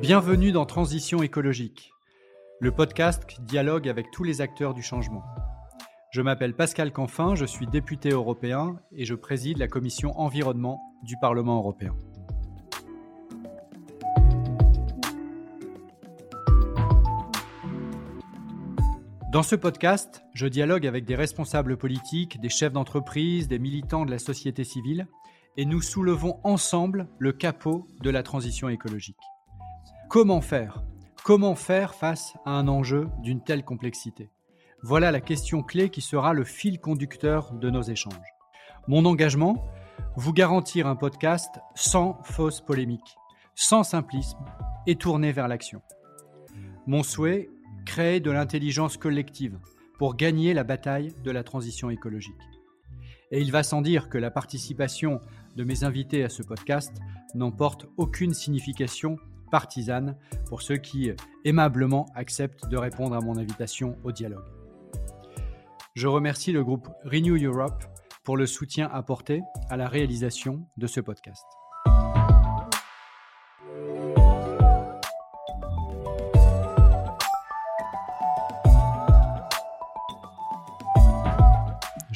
Bienvenue dans Transition écologique, le podcast qui dialogue avec tous les acteurs du changement. Je m'appelle Pascal Canfin, je suis député européen et je préside la commission environnement du Parlement européen. Dans ce podcast, je dialogue avec des responsables politiques, des chefs d'entreprise, des militants de la société civile, et nous soulevons ensemble le capot de la transition écologique. Comment faire? Comment faire face à un enjeu d'une telle complexité? Voilà la question clé qui sera le fil conducteur de nos échanges. Mon engagement? Vous garantir un podcast sans fausse polémique, sans simplisme et tourné vers l'action. Mon souhait? Créer de l'intelligence collective pour gagner la bataille de la transition écologique. Et il va sans dire que la participation de mes invités à ce podcast n'emporte aucune signification partisane pour ceux qui aimablement acceptent de répondre à mon invitation au dialogue. Je remercie le groupe Renew Europe pour le soutien apporté à la réalisation de ce podcast.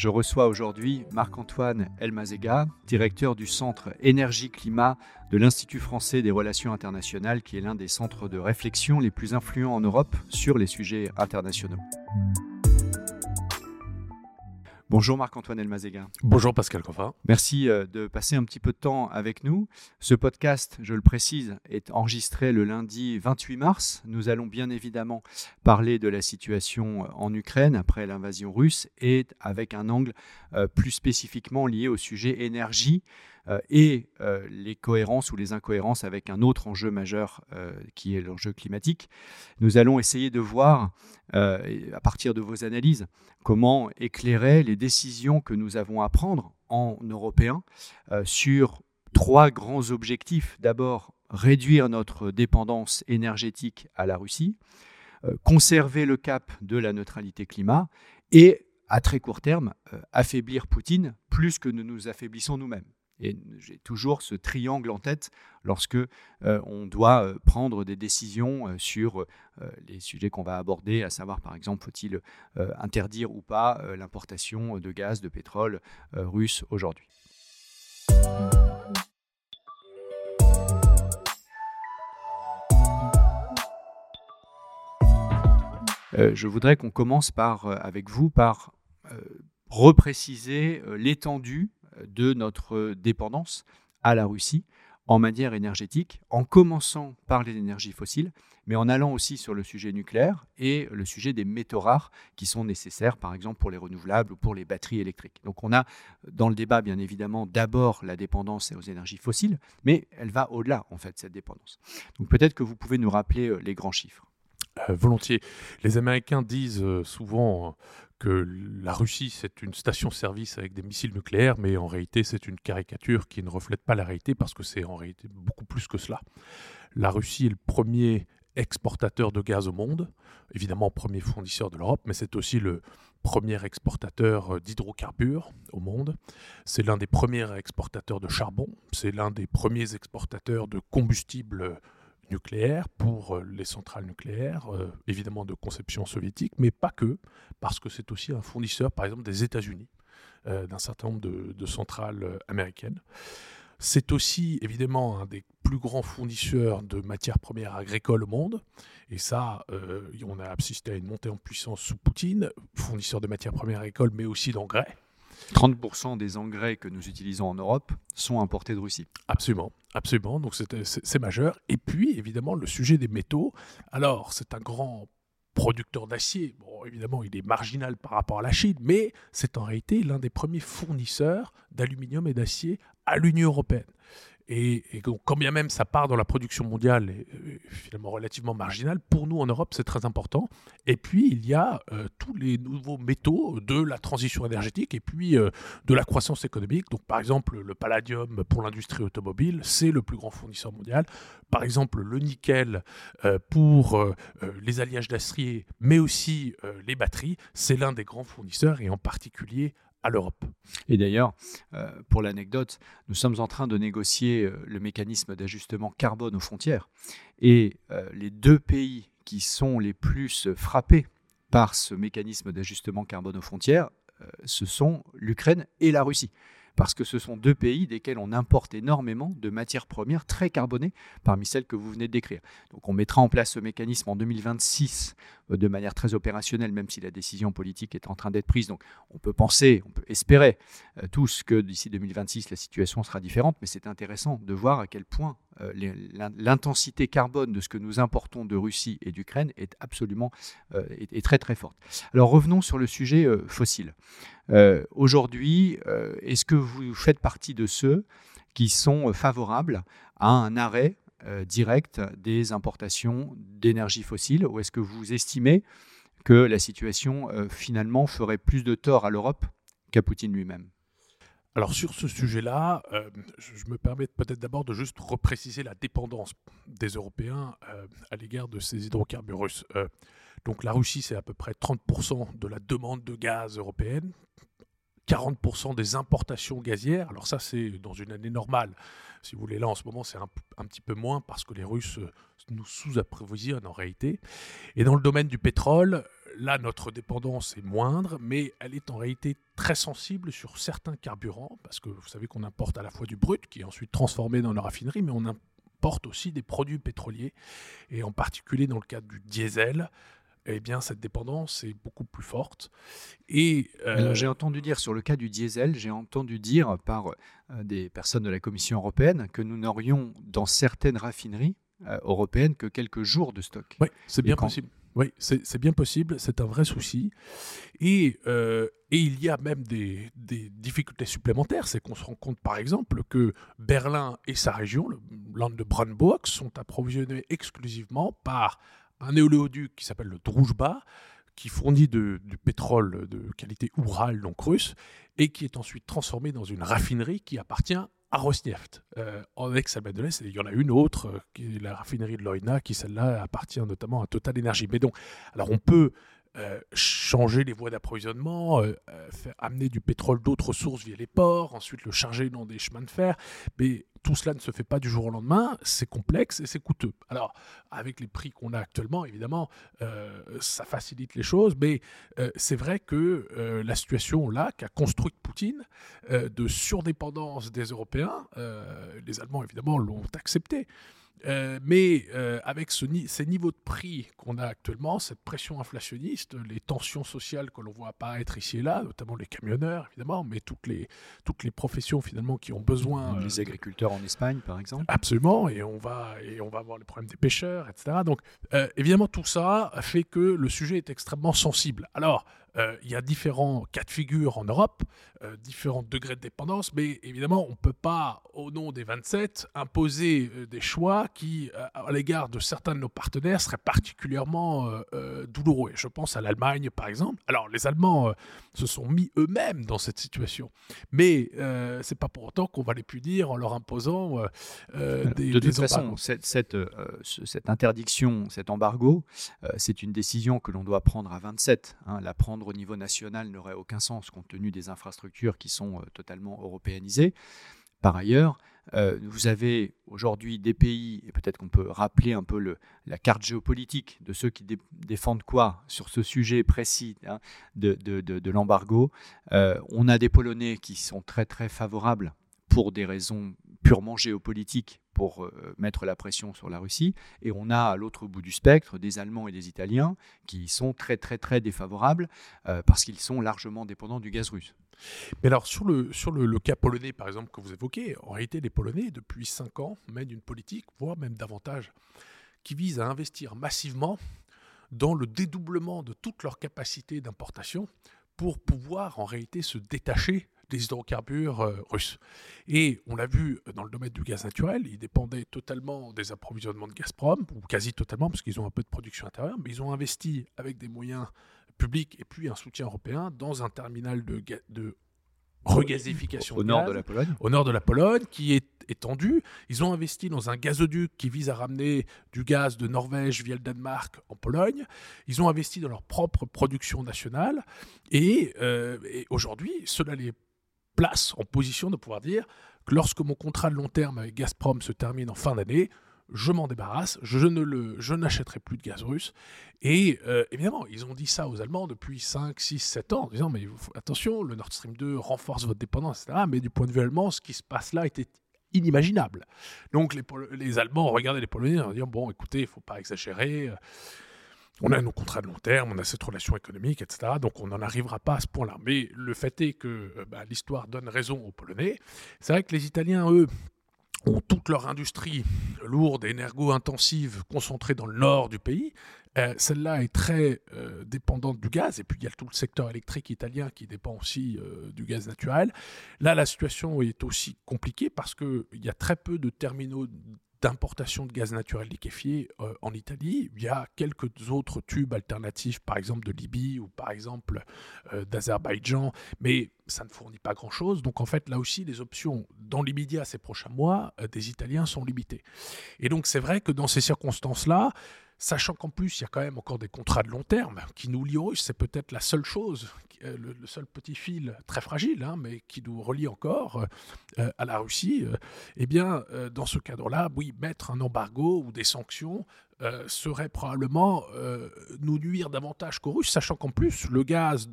Je reçois aujourd'hui Marc-Antoine Elmazega, directeur du Centre Énergie-Climat de l'Institut français des relations internationales, qui est l'un des centres de réflexion les plus influents en Europe sur les sujets internationaux. Bonjour Marc-Antoine Elmazega. Bonjour Pascal Coffin. Merci euh, de passer un petit peu de temps avec nous. Ce podcast, je le précise, est enregistré le lundi 28 mars. Nous allons bien évidemment parler de la situation en Ukraine après l'invasion russe et avec un angle euh, plus spécifiquement lié au sujet énergie euh, et euh, les cohérences ou les incohérences avec un autre enjeu majeur euh, qui est l'enjeu climatique. Nous allons essayer de voir, à partir de vos analyses, comment éclairer les décisions que nous avons à prendre en Européens sur trois grands objectifs. D'abord, réduire notre dépendance énergétique à la Russie, conserver le cap de la neutralité climat et, à très court terme, affaiblir Poutine plus que nous nous affaiblissons nous-mêmes. Et j'ai toujours ce triangle en tête lorsque euh, on doit euh, prendre des décisions euh, sur les sujets qu'on va aborder, à savoir par exemple faut-il interdire ou pas l'importation de gaz, de pétrole russe aujourd'hui. je voudrais qu'on commence par, avec vous par repréciser l'étendue de notre dépendance à la Russie en matière énergétique, en commençant par les énergies fossiles, mais en allant aussi sur le sujet nucléaire et le sujet des métaux rares qui sont nécessaires, par exemple, pour les renouvelables ou pour les batteries électriques. Donc on a dans le débat, bien évidemment, d'abord la dépendance aux énergies fossiles, mais elle va au-delà, en fait, cette dépendance. Donc peut-être que vous pouvez nous rappeler euh, les grands chiffres. Euh, volontiers. Les Américains disent euh, souvent que la Russie, c'est une station-service avec des missiles nucléaires, mais en réalité, c'est une caricature qui ne reflète pas la réalité parce que c'est en réalité beaucoup plus que cela. La Russie est le premier exportateur de gaz au monde, évidemment premier fournisseur de l'Europe, mais c'est aussi le premier exportateur d'hydrocarbures au monde. C'est l'un des premiers exportateurs de charbon, c'est l'un des premiers exportateurs de combustibles nucléaire pour euh, les centrales nucléaires, euh, évidemment de conception soviétique, mais pas que, parce que c'est aussi un fournisseur, par exemple, des États-Unis, euh, d'un certain nombre de, centrales américaines. C'est aussi évidemment un des plus grands fournisseurs de matières premières agricoles au monde. Et ça, on a assisté à une montée en puissance sous Poutine, fournisseur de matières premières agricoles, mais aussi d'engrais. 30% des engrais que nous utilisons en Europe sont importés de Russie. Absolument, absolument. Donc c'est majeur. Et puis, évidemment, le sujet des métaux. Alors, c'est un grand producteur d'acier. Bon, évidemment, il est marginal par rapport à la Chine, mais c'est en réalité l'un des premiers fournisseurs d'aluminium et d'acier à l'Union européenne. Et, donc, quand bien même ça part dans la production mondiale est, finalement relativement marginal, pour nous en Europe, c'est très important. Et puis, il y a euh, tous les nouveaux métaux de la transition énergétique et puis euh, de la croissance économique. Donc, par exemple, le palladium pour l'industrie automobile, c'est le plus grand fournisseur mondial. Par exemple, le nickel euh, pour les alliages d'acier, mais aussi les batteries, c'est l'un des grands fournisseurs et en particulier à l'Europe. Et d'ailleurs, euh, pour l'anecdote, nous sommes en train de négocier euh, le mécanisme d'ajustement carbone aux frontières. Et euh, les deux pays qui sont les plus frappés par ce mécanisme d'ajustement carbone aux frontières, ce sont l'Ukraine et la Russie parce que ce sont deux pays desquels on importe énormément de matières premières très carbonées parmi celles que vous venez de décrire. Donc on mettra en place ce mécanisme en 2026 euh, de manière très opérationnelle, même si la décision politique est en train d'être prise. Donc on peut penser, on peut espérer euh, tous que d'ici 2026 la situation sera différente, mais c'est intéressant de voir à quel point l'intensité carbone de ce que nous importons de Russie et d'Ukraine est absolument est, très très forte. Alors revenons sur le sujet fossile. Aujourd'hui, est-ce que vous faites partie de ceux qui sont favorables à un arrêt euh, direct des importations d'énergie fossile Ou est-ce que vous estimez que la situation euh, finalement ferait plus de tort à l'Europe qu'à Poutine lui-même? Alors sur ce sujet-là, euh, je, me permets peut-être d'abord de juste repréciser la dépendance des Européens à l'égard de ces hydrocarbures russes. donc la Russie, c'est à peu près 30% de la demande de gaz européenne, 40% des importations gazières. Alors ça, c'est dans une année normale. Si vous voulez, là, en ce moment, c'est un, petit peu moins parce que les Russes euh, nous sous-approvisionnent en réalité. Et dans le domaine du pétrole, là, notre dépendance est moindre, mais elle est en réalité très sensible sur certains carburants, parce que vous savez qu'on importe à la fois du brut, qui est ensuite transformé dans la raffinerie, mais on importe aussi des produits pétroliers, et en particulier dans le cadre du diesel, eh bien, cette dépendance est beaucoup plus forte. Et euh, j'ai entendu dire sur le cas du diesel, j'ai entendu dire par euh, des personnes de la Commission européenne que nous n'aurions dans certaines raffineries euh, européennes que quelques jours de stock. Oui, c'est bien possible. Oui, c'est bien possible, c'est un vrai souci. Et, et, il y a même des, difficultés supplémentaires, c'est qu'on se rend compte par exemple que Berlin et sa région, le land de Brandenburg, sont approvisionnés exclusivement par un éoléoduc qui s'appelle le Druzhba, qui fournit du pétrole de qualité Oural, donc russe, et qui est ensuite transformé dans une raffinerie qui appartient à Rosneft, euh, en ex-Allemagne de l'Est. il y en a une autre, euh, qui est la raffinerie de Leuna, qui celle-là appartient notamment à Total Energy. Mais donc, alors on peut euh, changer les voies d'approvisionnement, amener du pétrole d'autres sources via les ports, ensuite le charger dans des chemins de fer. Mais tout cela ne se fait pas du jour au lendemain, c'est complexe et c'est coûteux. Alors, avec les prix qu'on a actuellement, évidemment, euh, ça facilite les choses, mais euh, c'est vrai que euh, la situation là qu'a construite Poutine, de surdépendance des Européens, les Allemands évidemment l'ont accepté, euh, mais euh, avec ce ces niveaux de prix qu'on a actuellement, cette pression inflationniste, les tensions sociales que l'on voit apparaître ici et là, notamment les camionneurs évidemment, mais toutes les, toutes les professions finalement qui ont besoin. Les euh, agriculteurs en Espagne par exemple. Absolument, et on va, et on va avoir les problèmes des pêcheurs, etc. Donc évidemment tout ça fait que le sujet est extrêmement sensible. Alors, il y a différents cas de figure en Europe, euh, différents degrés de dépendance, mais évidemment, on ne peut pas, au nom des 27, imposer euh, des choix qui, à l'égard de certains de nos partenaires, seraient particulièrement douloureux. Et je pense à l'Allemagne, par exemple. Alors, les Allemands se sont mis eux-mêmes dans cette situation, mais ce n'est pas pour autant qu'on va les punir en leur imposant des De toute façon, cette, cette, cette, interdiction, cet embargo, c'est une décision que l'on doit prendre à 27. Hein, la prendre au niveau national n'aurait aucun sens compte tenu des infrastructures qui sont euh, totalement européanisées. Par ailleurs, euh, vous avez aujourd'hui des pays, et peut-être qu'on peut rappeler un peu le, la carte géopolitique de ceux qui défendent quoi sur ce sujet précis hein, de, de, l'embargo. Euh, on a des Polonais qui sont très très favorables pour des raisons purement géopolitiques pour euh, mettre la pression sur la Russie. Et on a à l'autre bout du spectre des Allemands et des Italiens qui sont très très très défavorables euh, parce qu'ils sont largement dépendants du gaz russe. Mais alors sur le, sur le, cas polonais par exemple que vous évoquez, en réalité les Polonais depuis 5 ans mènent une politique, voire même davantage, qui vise à investir massivement dans le dédoublement de toutes leurs capacités d'importation pour pouvoir en réalité se détacher des hydrocarbures euh, russes. Et on l'a vu dans le domaine du gaz naturel, ils dépendaient totalement des approvisionnements de Gazprom, ou quasi totalement, parce qu'ils ont un peu de production intérieure, mais ils ont investi avec des moyens publics et puis un soutien européen dans un terminal de, de regasification au, nord de la Pologne. Au nord de la Pologne, qui est étendue. Ils ont investi dans un gazoduc qui vise à ramener du gaz de Norvège via le Danemark en Pologne. Ils ont investi dans leur propre production nationale. Et, euh, et aujourd'hui, cela les place en position de pouvoir dire que lorsque mon contrat de long terme avec Gazprom se termine en fin d'année, je m'en débarrasse, je ne le, je n'achèterai plus de gaz russe. Et euh, évidemment, ils ont dit ça aux Allemands depuis 5, 6, 7 ans, en disant mais attention, le Nord Stream 2 renforce votre dépendance, etc. Mais du point de vue allemand, ce qui se passe là était inimaginable. Donc les, les Allemands regardaient les Polonais en disant bon, écoutez, il ne faut pas exagérer. On a nos contrats de long terme, on a cette relation économique, etc. Donc on n'en arrivera pas à ce point-là. Mais le fait est que euh, bah, l'histoire donne raison aux Polonais. C'est vrai que les Italiens, eux, ont toute leur industrie lourde et énergo-intensive concentrée dans le nord du pays. Euh, celle-là est très euh, dépendante du gaz, et puis il y a tout le secteur électrique italien qui dépend aussi du gaz naturel. Là, la situation est aussi compliquée parce qu'il y a très peu de terminaux d'importation de gaz naturel liquéfié euh, en Italie. Il y a quelques autres tubes alternatifs, par exemple de Libye ou par exemple euh, d'Azerbaïdjan, mais ça ne fournit pas grand-chose. Donc en fait, là aussi, les options dans l'immédiat, ces prochains mois, euh, des Italiens sont limitées. Et donc c'est vrai que dans ces circonstances-là, Sachant qu'en plus, il y a quand même encore des contrats de long terme qui nous lient aux Russes. C'est peut-être la seule chose, euh, le, seul petit fil très fragile, hein, mais qui nous relie encore euh, à la Russie. Euh, eh bien, dans ce cadre-là, oui, mettre un embargo ou des sanctions serait probablement nous nuire davantage qu'aux Russes, sachant qu'en plus, le gaz,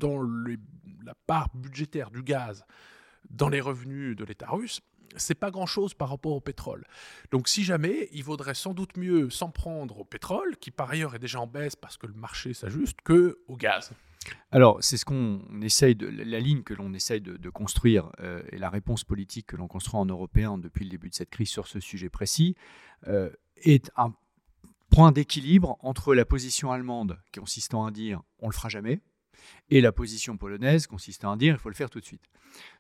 la part budgétaire du gaz dans les revenus de l'État russe, c'est pas grand-chose par rapport au pétrole. Donc si jamais, il vaudrait sans doute mieux s'en prendre au pétrole, qui par ailleurs est déjà en baisse parce que le marché s'ajuste, que au gaz. Alors, c'est ce qu'on essaye de, la ligne que l'on essaye de, construire euh, et la réponse politique que l'on construit en européen depuis le début de cette crise sur ce sujet précis euh, est un point d'équilibre entre la position allemande consistant à dire on le fera jamais et la position polonaise consistant à dire il faut le faire tout de suite.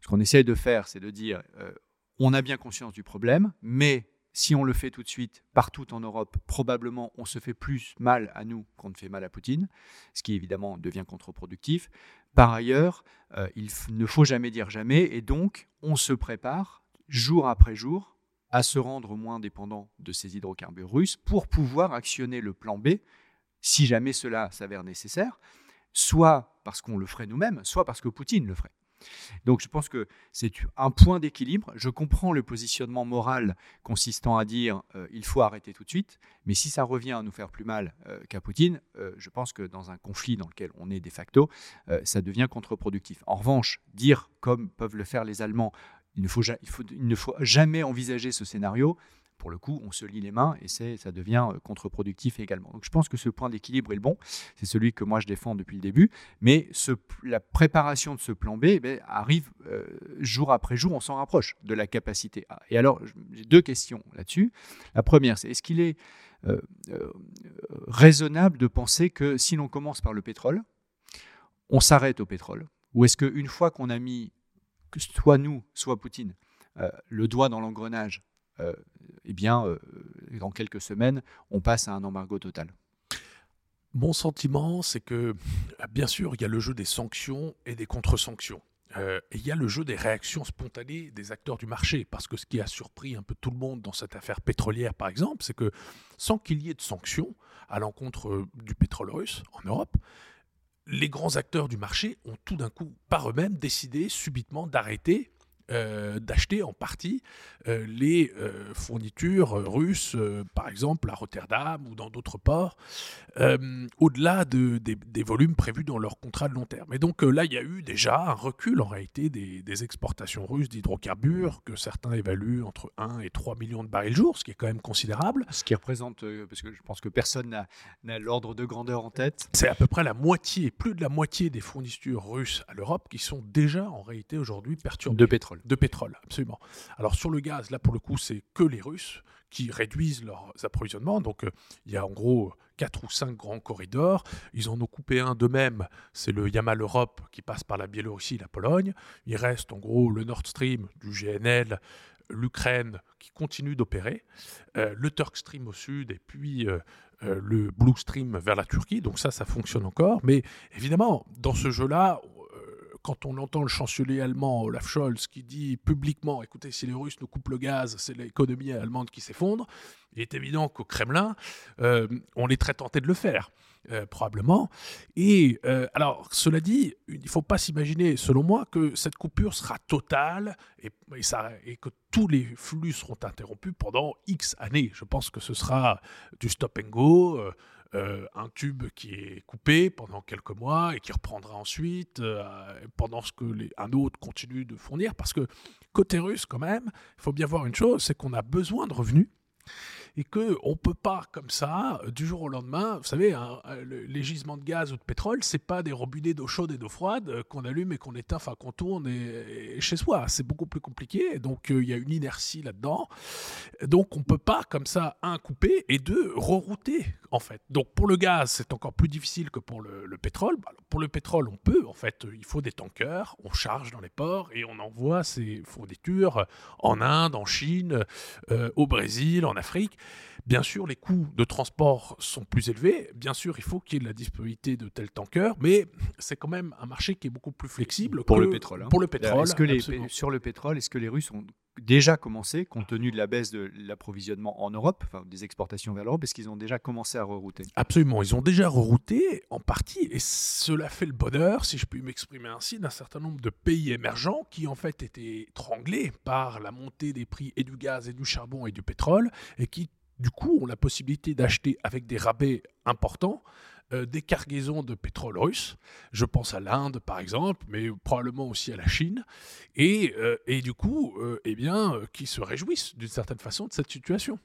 Ce qu'on essaye de faire, c'est de dire euh, on a bien conscience du problème, mais si on le fait tout de suite partout en Europe, probablement on se fait plus mal à nous qu'on ne fait mal à Poutine, ce qui évidemment devient contre-productif. Par ailleurs, euh, il ne faut jamais dire jamais, et donc on se prépare jour après jour à se rendre moins dépendant de ces hydrocarbures russes pour pouvoir actionner le plan B si jamais cela s'avère nécessaire, soit parce qu'on le ferait nous-mêmes, soit parce que Poutine le ferait. Donc je pense que c'est un point d'équilibre. Je comprends le positionnement moral consistant à dire euh, il faut arrêter tout de suite, mais si ça revient à nous faire plus mal euh, qu'à Poutine, euh, je pense que dans un conflit dans lequel on est de facto, ça devient contre-productif. En revanche, dire comme peuvent le faire les Allemands, il ne faut jamais envisager ce scénario, pour le coup, on se lie les mains et ça devient euh, contre-productif également. Donc je pense que ce point d'équilibre est le bon, c'est celui que moi je défends depuis le début, mais la préparation de ce plan B eh arrive euh, jour après jour, on s'en rapproche de la capacité A. Et alors, j'ai deux questions là-dessus. La première, c'est est-ce qu'il est, euh, raisonnable de penser que si l'on commence par le pétrole, on s'arrête au pétrole Ou est-ce qu'une fois qu'on a mis, soit nous, soit Poutine, le doigt dans l'engrenage eh bien, euh, dans quelques semaines, on passe à un embargo total. Mon sentiment, c'est que, bien sûr, il y a le jeu des sanctions et des contre-sanctions. Euh, et il y a le jeu des réactions spontanées des acteurs du marché. Parce que ce qui a surpris un peu tout le monde dans cette affaire pétrolière, par exemple, c'est que sans qu'il y ait de sanctions à l'encontre du pétrole russe en Europe, les grands acteurs du marché ont tout d'un coup, par eux-mêmes, décidé subitement d'arrêter euh, d'acheter en partie euh, les euh, fournitures russes, par exemple à Rotterdam ou dans d'autres ports, au-delà de, des, volumes prévus dans leur contrat de long terme. Et donc là, il y a eu déjà un recul en réalité des, exportations russes d'hydrocarbures que certains évaluent entre 1 et 3 millions de barils jour, ce qui est quand même considérable. Ce qui représente, parce que je pense que personne n'a l'ordre de grandeur en tête. C'est à peu près la moitié, plus de la moitié des fournitures russes à l'Europe qui sont déjà en réalité aujourd'hui perturbées. De pétrole. De pétrole, absolument. Alors sur le gaz, là pour le coup, c'est que les Russes qui réduisent leurs approvisionnements. Donc euh, il y a en gros quatre ou cinq grands corridors. Ils en ont coupé un d'eux-mêmes, c'est le Yamal Europe qui passe par la Biélorussie et la Pologne. Il reste en gros le Nord Stream du GNL, l'Ukraine qui continue d'opérer, euh, le Turk Stream au sud et puis euh, le Blue Stream vers la Turquie. Donc ça, ça fonctionne encore. Mais évidemment, dans ce jeu-là, quand on entend le chancelier allemand Olaf Scholz qui dit publiquement, écoutez, si les Russes nous coupent le gaz, c'est l'économie allemande qui s'effondre, il est évident qu'au Kremlin, euh, on est très tenté de le faire. Euh, probablement. Et alors, cela dit, il ne faut pas s'imaginer, selon moi, que cette coupure sera totale et, que tous les flux seront interrompus pendant X années. Je pense que ce sera du stop and go. Euh, un tube qui est coupé pendant quelques mois et qui reprendra ensuite euh, pendant ce que les, un autre continue de fournir. Parce que côté russe, quand même, il faut bien voir une chose, c'est qu'on a besoin de revenus et qu'on ne peut pas comme ça, du jour au lendemain, vous savez, les gisements de gaz ou de pétrole, c'est pas des robinets d'eau chaude et d'eau froide euh, qu'on allume et qu'on éteint, enfin qu'on tourne chez soi. C'est beaucoup plus compliqué, donc euh, il y a une inertie là-dedans. Donc on ne peut pas comme ça, un, couper et deux, rerouter en fait. Donc pour le gaz, c'est encore plus difficile que pour le, pétrole. Bah, pour le pétrole, on peut, en fait, il faut des tankers, on charge dans les ports et on envoie ces fournitures en Inde, en Chine, euh, au Brésil, en Afrique. Bien sûr, les coûts de transport sont plus élevés. Bien sûr, il faut qu'il y ait de la disponibilité de tels tankers, mais c'est quand même un marché qui est beaucoup plus flexible pour le pétrole. Hein. Pour le pétrole. Est-ce que les, sur le pétrole, est-ce que les Russes ont déjà commencé, compte tenu de la baisse de l'approvisionnement en Europe, enfin des exportations vers l'Europe, est-ce qu'ils ont déjà commencé à rerouter? Absolument, ils ont déjà rerouté en partie, et cela fait le bonheur, si je puis m'exprimer ainsi, d'un certain nombre de pays émergents qui en fait étaient étranglés par la montée des prix et du gaz et du charbon et du pétrole, et qui du coup ont la possibilité d'acheter avec des rabais importants euh, des cargaisons de pétrole russe. Je pense à l'Inde, par exemple, mais probablement aussi à la Chine. Et, euh, et du coup, euh, eh bien, qui se réjouissent d'une certaine façon de cette situation.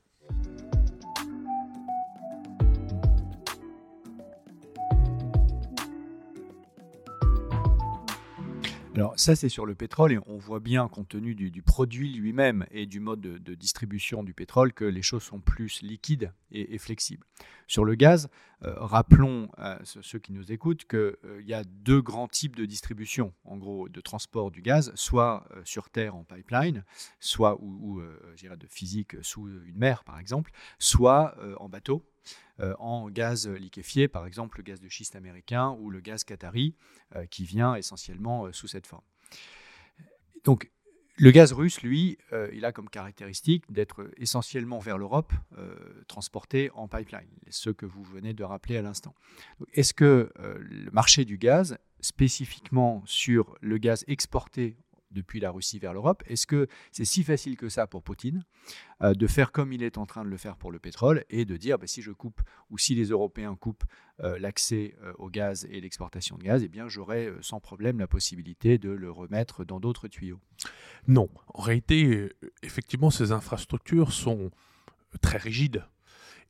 Alors ça, c'est sur le pétrole et on voit bien, compte tenu du, produit lui-même et du mode de, distribution du pétrole, que les choses sont plus liquides et, flexibles. Sur le gaz, euh, rappelons à ceux qui nous écoutent qu'il euh, y a deux grands types de distribution, en gros, de transport du gaz, soit euh, sur terre en pipeline, soit ou, de physique sous une mer, par exemple, soit en bateau en gaz liquéfié, par exemple le gaz de schiste américain ou le gaz qatari, euh, qui vient essentiellement euh, sous cette forme. Donc, le gaz russe, lui, il a comme caractéristique d'être essentiellement vers l'Europe, transporté en pipeline, ce que vous venez de rappeler à l'instant. Est-ce que le marché du gaz, spécifiquement sur le gaz exporté depuis la Russie vers l'Europe. Est-ce que c'est si facile que ça pour Poutine euh, de faire comme il est en train de le faire pour le pétrole et de dire bah, si je coupe ou si les Européens coupent euh, l'accès euh, au gaz et l'exportation de gaz, eh bien j'aurai sans problème la possibilité de le remettre dans d'autres tuyaux? Non, en réalité, effectivement, ces infrastructures sont très rigides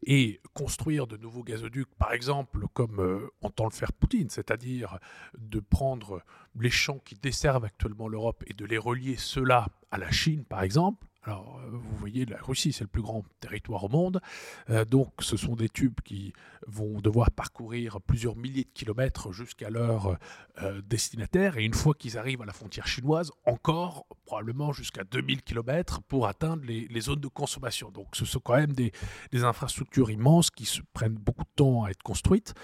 et construire de nouveaux gazoducs, par exemple, comme euh, entend le faire Poutine, c'est-à-dire de prendre les champs qui desservent actuellement l'Europe et de les relier ceux-là à la Chine, par exemple, alors, euh, vous voyez, la Russie, c'est le plus grand territoire au monde. Euh, donc, ce sont des tubes qui vont devoir parcourir plusieurs milliers de kilomètres jusqu'à leur euh, destinataire. Et une fois qu'ils arrivent à la frontière chinoise, encore probablement jusqu'à 2000 kilomètres pour atteindre les, zones de consommation. Donc, ce sont quand même des, infrastructures immenses qui prennent beaucoup de temps à être construites.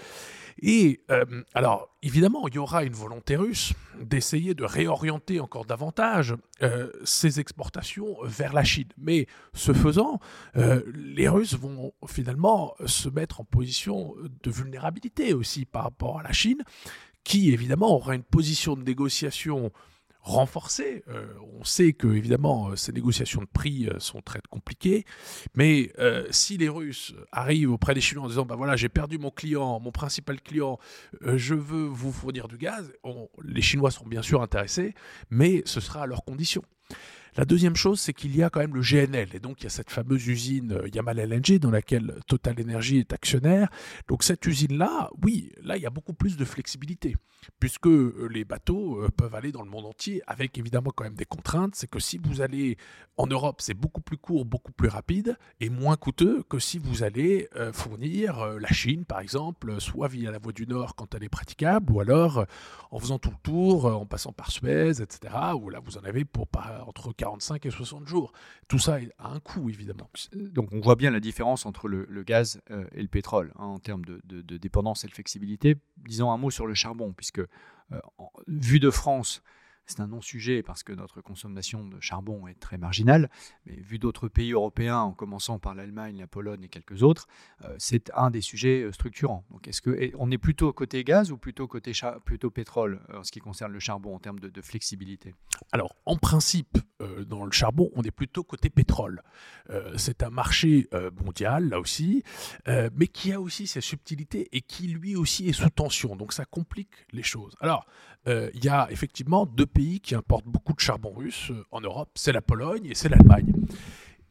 Et alors, évidemment, il y aura une volonté russe d'essayer de réorienter encore davantage ces exportations vers la Chine. Mais ce faisant, euh, les Russes vont finalement se mettre en position de vulnérabilité aussi par rapport à la Chine, qui évidemment aura une position de négociation renforcée. Euh, on sait que évidemment ces négociations de prix euh, sont très compliquées, mais si les Russes arrivent auprès des Chinois en disant bah voilà j'ai perdu mon client, mon principal client, je veux vous fournir du gaz, les Chinois seront bien sûr intéressés, mais ce sera à leurs conditions. La deuxième chose, c'est qu'il y a quand même le GNL. Et donc, il y a cette fameuse usine euh, Yamal LNG dans laquelle Total Energy est actionnaire. Donc, cette usine-là, oui, là, il y a beaucoup plus de flexibilité. Puisque euh, les bateaux euh, peuvent aller dans le monde entier avec évidemment quand même des contraintes. C'est que si vous allez en Europe, c'est beaucoup plus court, beaucoup plus rapide et moins coûteux que si vous allez fournir la Chine, par exemple, soit via la voie du Nord quand elle est praticable, ou alors en faisant tout le tour, en passant par Suez, etc. Où là, vous en avez pour entre 45 et 60 jours. Tout ça a un coût, évidemment. Donc on voit bien la différence entre le, gaz et le pétrole hein, en termes de, dépendance et de flexibilité. Disons un mot sur le charbon, puisque vu de France, c'est un non-sujet parce que notre consommation de charbon est très marginale, mais vu d'autres pays européens, en commençant par l'Allemagne, la Pologne et quelques autres, euh, c'est un des sujets euh, structurants. Donc, est-ce que on est plutôt côté gaz ou plutôt côté plutôt pétrole euh, en ce qui concerne le charbon en termes de, flexibilité? Alors, en principe, dans le charbon, on est plutôt côté pétrole. c'est un marché mondial là aussi, mais qui a aussi ses subtilités et qui lui aussi est sous tension. Donc, ça complique les choses. Alors, il y a effectivement deux pays qui importent beaucoup de charbon russe euh, en Europe, c'est la Pologne et c'est l'Allemagne.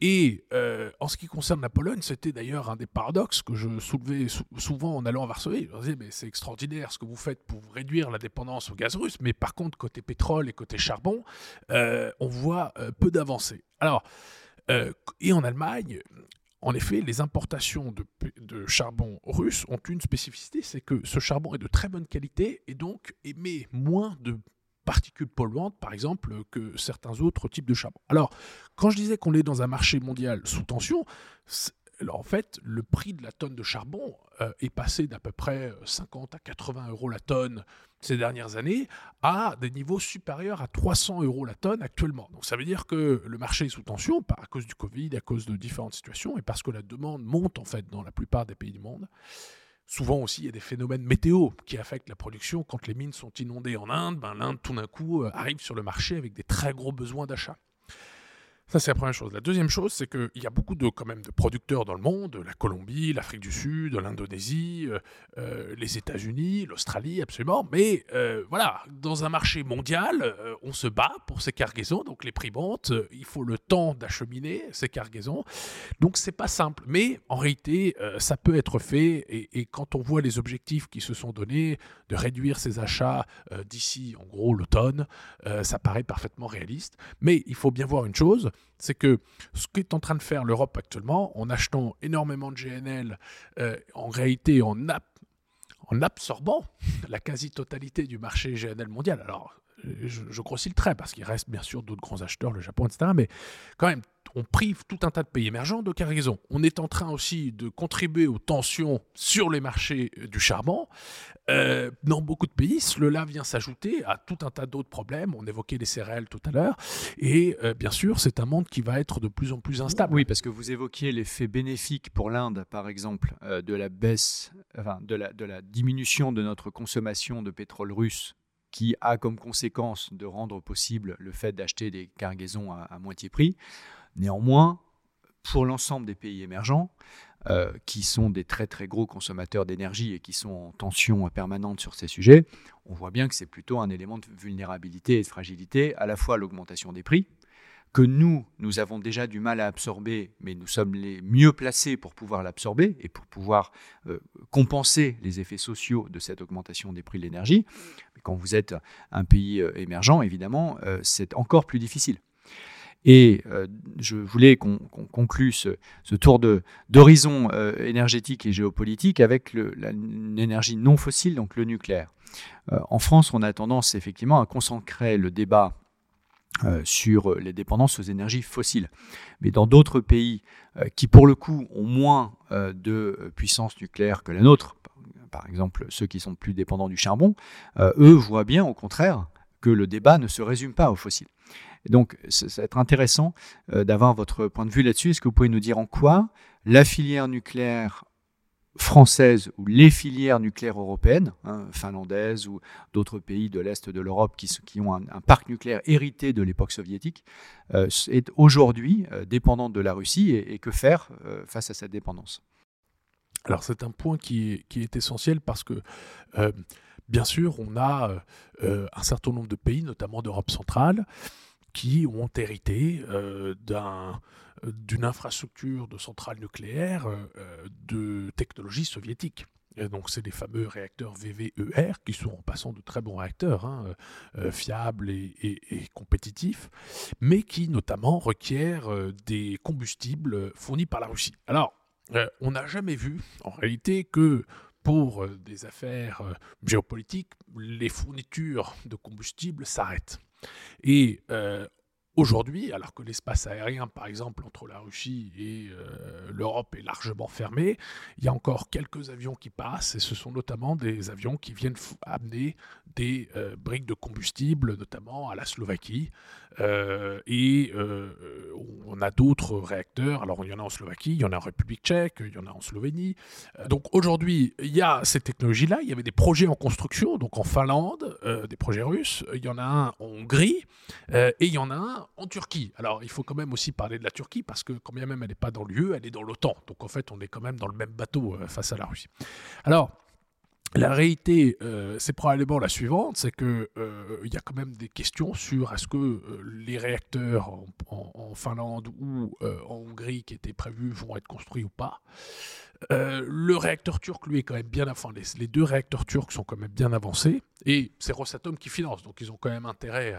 Et euh, en ce qui concerne la Pologne, c'était d'ailleurs un des paradoxes que je soulevais souvent en allant à Varsovie. Je disais, mais c'est extraordinaire ce que vous faites pour réduire la dépendance au gaz russe, mais par contre, côté pétrole et côté charbon, euh, on voit peu d'avancées. Alors, et en Allemagne, en effet, les importations de, charbon russe ont une spécificité, c'est que ce charbon est de très bonne qualité et donc émet moins de particules polluantes, par exemple, que certains autres types de charbon. Alors, quand je disais qu'on est dans un marché mondial sous tension, en fait, le prix de la tonne de charbon euh, est passé d'à peu près 50 à 80 euros la tonne ces dernières années à des niveaux supérieurs à 300 euros la tonne actuellement. Donc ça veut dire que le marché est sous tension à cause du Covid, à cause de différentes situations et parce que la demande monte en fait dans la plupart des pays du monde. Souvent aussi, il y a des phénomènes météo qui affectent la production. Quand les mines sont inondées en Inde, ben, l'Inde tout d'un coup euh, arrive sur le marché avec des très gros besoins d'achat. Ça, c'est la première chose. La deuxième chose, c'est qu'il y a beaucoup de, quand même, de producteurs dans le monde, la Colombie, l'Afrique du Sud, l'Indonésie, euh, euh, les États-Unis, l'Australie, absolument. Mais euh, voilà, dans un marché mondial, on se bat pour ces cargaisons, donc les prix montent, il faut le temps d'acheminer ces cargaisons. Donc, c'est pas simple. Mais en réalité, ça peut être fait. Et, quand on voit les objectifs qui se sont donnés de réduire ces achats d'ici, en gros, l'automne, ça paraît parfaitement réaliste. Mais il faut bien voir une chose c'est que ce qu'est en train de faire l'Europe actuellement, en achetant énormément de GNL, euh, en réalité en, en absorbant la quasi-totalité du marché GNL mondial. Alors, je, je grossis le trait parce qu'il reste bien sûr d'autres grands acheteurs, le Japon, etc. Mais quand même, on prive tout un tas de pays émergents de cargaison. On est en train aussi de contribuer aux tensions sur les marchés du charbon. Euh, dans beaucoup de pays, cela vient s'ajouter à tout un tas d'autres problèmes. On évoquait les céréales tout à l'heure. Et euh, bien sûr, c'est un monde qui va être de plus en plus instable. Oui, parce que vous évoquiez l'effet bénéfique pour l'Inde, par exemple, euh, de la baisse, la, de la diminution de notre consommation de pétrole russe qui a comme conséquence de rendre possible le fait d'acheter des cargaisons à moitié prix. Néanmoins, pour l'ensemble des pays émergents, euh, qui sont des très très gros consommateurs d'énergie et qui sont en tension permanente sur ces sujets, on voit bien que c'est plutôt un élément de vulnérabilité et de fragilité, à la fois l'augmentation des prix, que nous, nous avons déjà du mal à absorber, mais nous sommes les mieux placés pour pouvoir l'absorber et pour pouvoir euh, compenser les effets sociaux de cette augmentation des prix de l'énergie. Quand vous êtes un pays euh, émergent, évidemment, c'est encore plus difficile. Et euh, je voulais qu'on conclue ce, tour d'horizon euh, énergétique et géopolitique avec l'énergie non fossile, donc le nucléaire. Euh, en France, on a tendance effectivement à concentrer le débat sur les dépendances aux énergies fossiles. Mais dans d'autres pays qui, pour le coup, ont moins de puissance nucléaire que la nôtre, par exemple ceux qui sont plus dépendants du charbon, eux voient bien au contraire que le débat ne se résume pas aux fossiles donc, ça va être intéressant euh, d'avoir votre point de vue là-dessus. Est-ce que vous pouvez nous dire en quoi la filière nucléaire française ou les filières nucléaires européennes, hein, finlandaises ou d'autres pays de l'Est de l'Europe qui, ont un, parc nucléaire hérité de l'époque soviétique, euh, est aujourd'hui euh, dépendante de la Russie et, que faire face à cette dépendance? Alors c'est un point qui est, essentiel parce que bien sûr on a un certain nombre de pays, notamment d'Europe centrale, qui ont hérité euh, d'une infrastructure de centrales nucléaires euh, de technologie soviétique. donc, c'est les fameux réacteurs VVER qui sont en passant de très bons réacteurs, hein, euh, fiables et, compétitifs, mais qui notamment requièrent des combustibles fournis par la Russie. Alors, on n'a jamais vu en réalité que pour des affaires géopolitiques, les fournitures de combustibles s'arrêtent. Et euh, aujourd'hui, alors que l'espace aérien, par exemple, entre la Russie et l'Europe est largement fermé, il y a encore quelques avions qui passent, et ce sont notamment des avions qui viennent amener des briques de combustible, notamment à la Slovaquie. et on a d'autres réacteurs, alors il y en a en Slovaquie, il y en a en République tchèque, il y en a en Slovénie. donc aujourd'hui, il y a ces technologies-là, il y avait des projets en construction, donc en Finlande, des projets russes, il y en a un en Hongrie, et il y en a un en Turquie. Alors il faut quand même aussi parler de la Turquie, parce que quand bien même elle n'est pas dans l'UE, elle est dans l'OTAN. Donc en fait, on est quand même dans le même bateau face à la Russie. Alors, la réalité, euh, c'est probablement la suivante, c'est qu'il euh, y a quand même des questions sur est-ce que euh, les réacteurs en, Finlande ou en Hongrie qui étaient prévus vont être construits ou pas. Euh, le réacteur turc, lui, est quand même bien. Enfin, les, deux réacteurs turcs sont quand même bien avancés. Et c'est Rosatom qui finance. Donc, ils ont quand même intérêt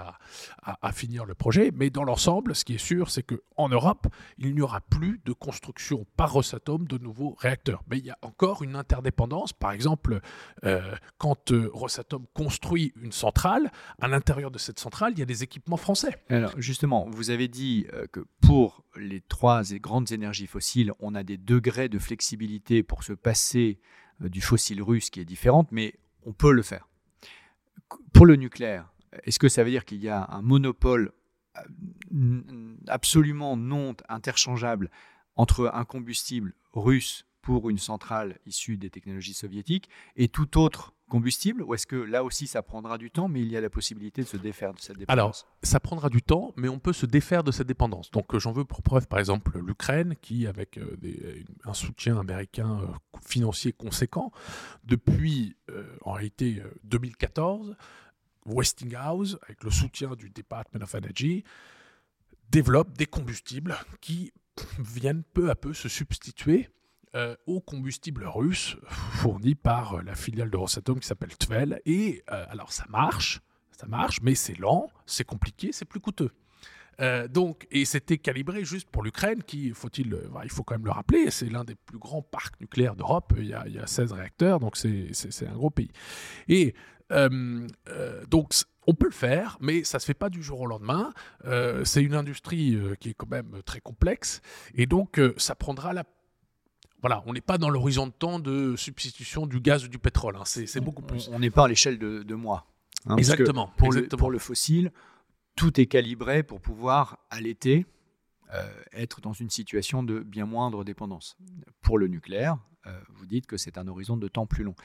à, finir le projet. Mais dans l'ensemble, ce qui est sûr, c'est qu'en Europe, il n'y aura plus de construction par Rosatom de nouveaux réacteurs. Mais il y a encore une interdépendance. Par exemple, euh, quand euh, Rosatom construit une centrale, à l'intérieur de cette centrale, il y a des équipements français. Alors, justement, vous avez dit que pour les trois grandes énergies fossiles, on a des degrés de flexibilité pour se passer euh, du fossile russe qui est différente, mais on peut le faire. Pour le nucléaire, est-ce que ça veut dire qu'il y a un monopole euh, absolument non interchangeable entre un combustible russe pour une centrale issue des technologies soviétiques et tout autre combustible Ou est-ce que là aussi ça prendra du temps, mais il y a la possibilité de se défaire de cette dépendance? Alors, ça prendra du temps, mais on peut se défaire de cette dépendance. Donc, euh, j'en veux pour preuve, par exemple, l'Ukraine, qui, avec euh, un soutien américain euh, financier conséquent, depuis en réalité 2014, Westinghouse, avec le soutien du Department of Energy, développe des combustibles qui viennent peu à peu se substituer euh, au combustible russe fourni par euh, la filiale de Rosatom qui s'appelle Tvel. Et euh, alors ça marche, ça marche, mais c'est lent, c'est compliqué, c'est plus coûteux. donc, et c'était calibré juste pour l'Ukraine, qui, faut-il, il faut quand même le rappeler, c'est l'un des plus grands parcs nucléaires d'Europe. Il, il, y a 16 réacteurs, donc c'est un gros pays. Et donc, on peut le faire, mais ça ne se fait pas du jour au lendemain. c'est une industrie qui est quand même très complexe, et donc ça prendra la voilà, on n'est pas dans l'horizon de temps de substitution du gaz ou du pétrole. Hein. C'est beaucoup plus. On n'est pas à l'échelle de, mois. Hein, exactement. Pour, Le, pour, Le, fossile, tout est calibré pour pouvoir, à l'été, euh, être dans une situation de bien moindre dépendance. Pour le nucléaire, euh, vous dites que c'est un horizon de temps plus long.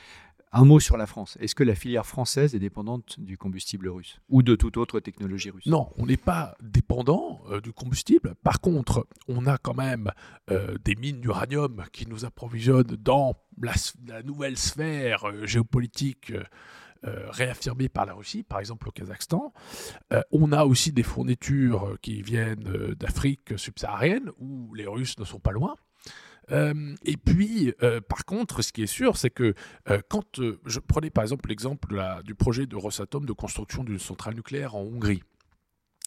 Un mot sur la France. Est-ce que la filière française est dépendante du combustible russe ou de toute autre technologie russe? Non, on n'est pas dépendant euh, du combustible. Par contre, on a quand même euh, des mines d'uranium qui nous approvisionnent dans la, nouvelle sphère euh, géopolitique. réaffirmée par la Russie, par exemple au Kazakhstan. on a aussi des fournitures qui viennent d'Afrique subsaharienne, où les Russes ne sont pas loin. Euh, et puis, euh, par contre, ce qui est sûr, c'est que euh, quand je prenais par exemple l'exemple du projet de Rosatom de construction d'une centrale nucléaire en Hongrie.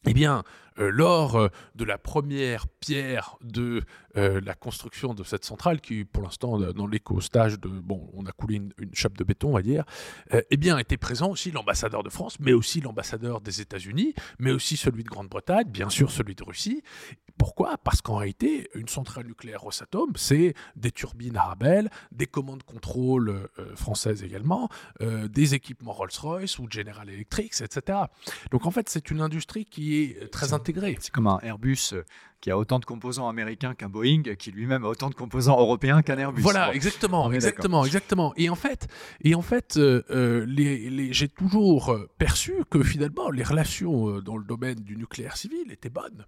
Eh bien, lors de la première pierre de euh, la construction de cette centrale, qui pour l'instant dans l'éco-stage de, bon, on a coulé une, une, chape de béton, on va dire, eh bien, était présent aussi l'ambassadeur de France, mais aussi l'ambassadeur des États-Unis, mais aussi celui de Grande-Bretagne, bien sûr celui de Russie. Pourquoi? Parce qu'en réalité, une centrale nucléaire Rosatom, c'est des turbines Arabelle, des commandes contrôle françaises également, des équipements Rolls-Royce ou General Electric, etc. Donc en fait, c'est une industrie qui est très intégrée c'est comme un Airbus euh, qui a autant de composants américains qu'un Boeing, qui lui-même a autant de composants européens qu'un Airbus. Voilà, exactement, exactement, exactement. Et en fait, et en fait, euh, euh, les, j'ai toujours perçu que finalement les relations dans le domaine du nucléaire civil étaient bonnes.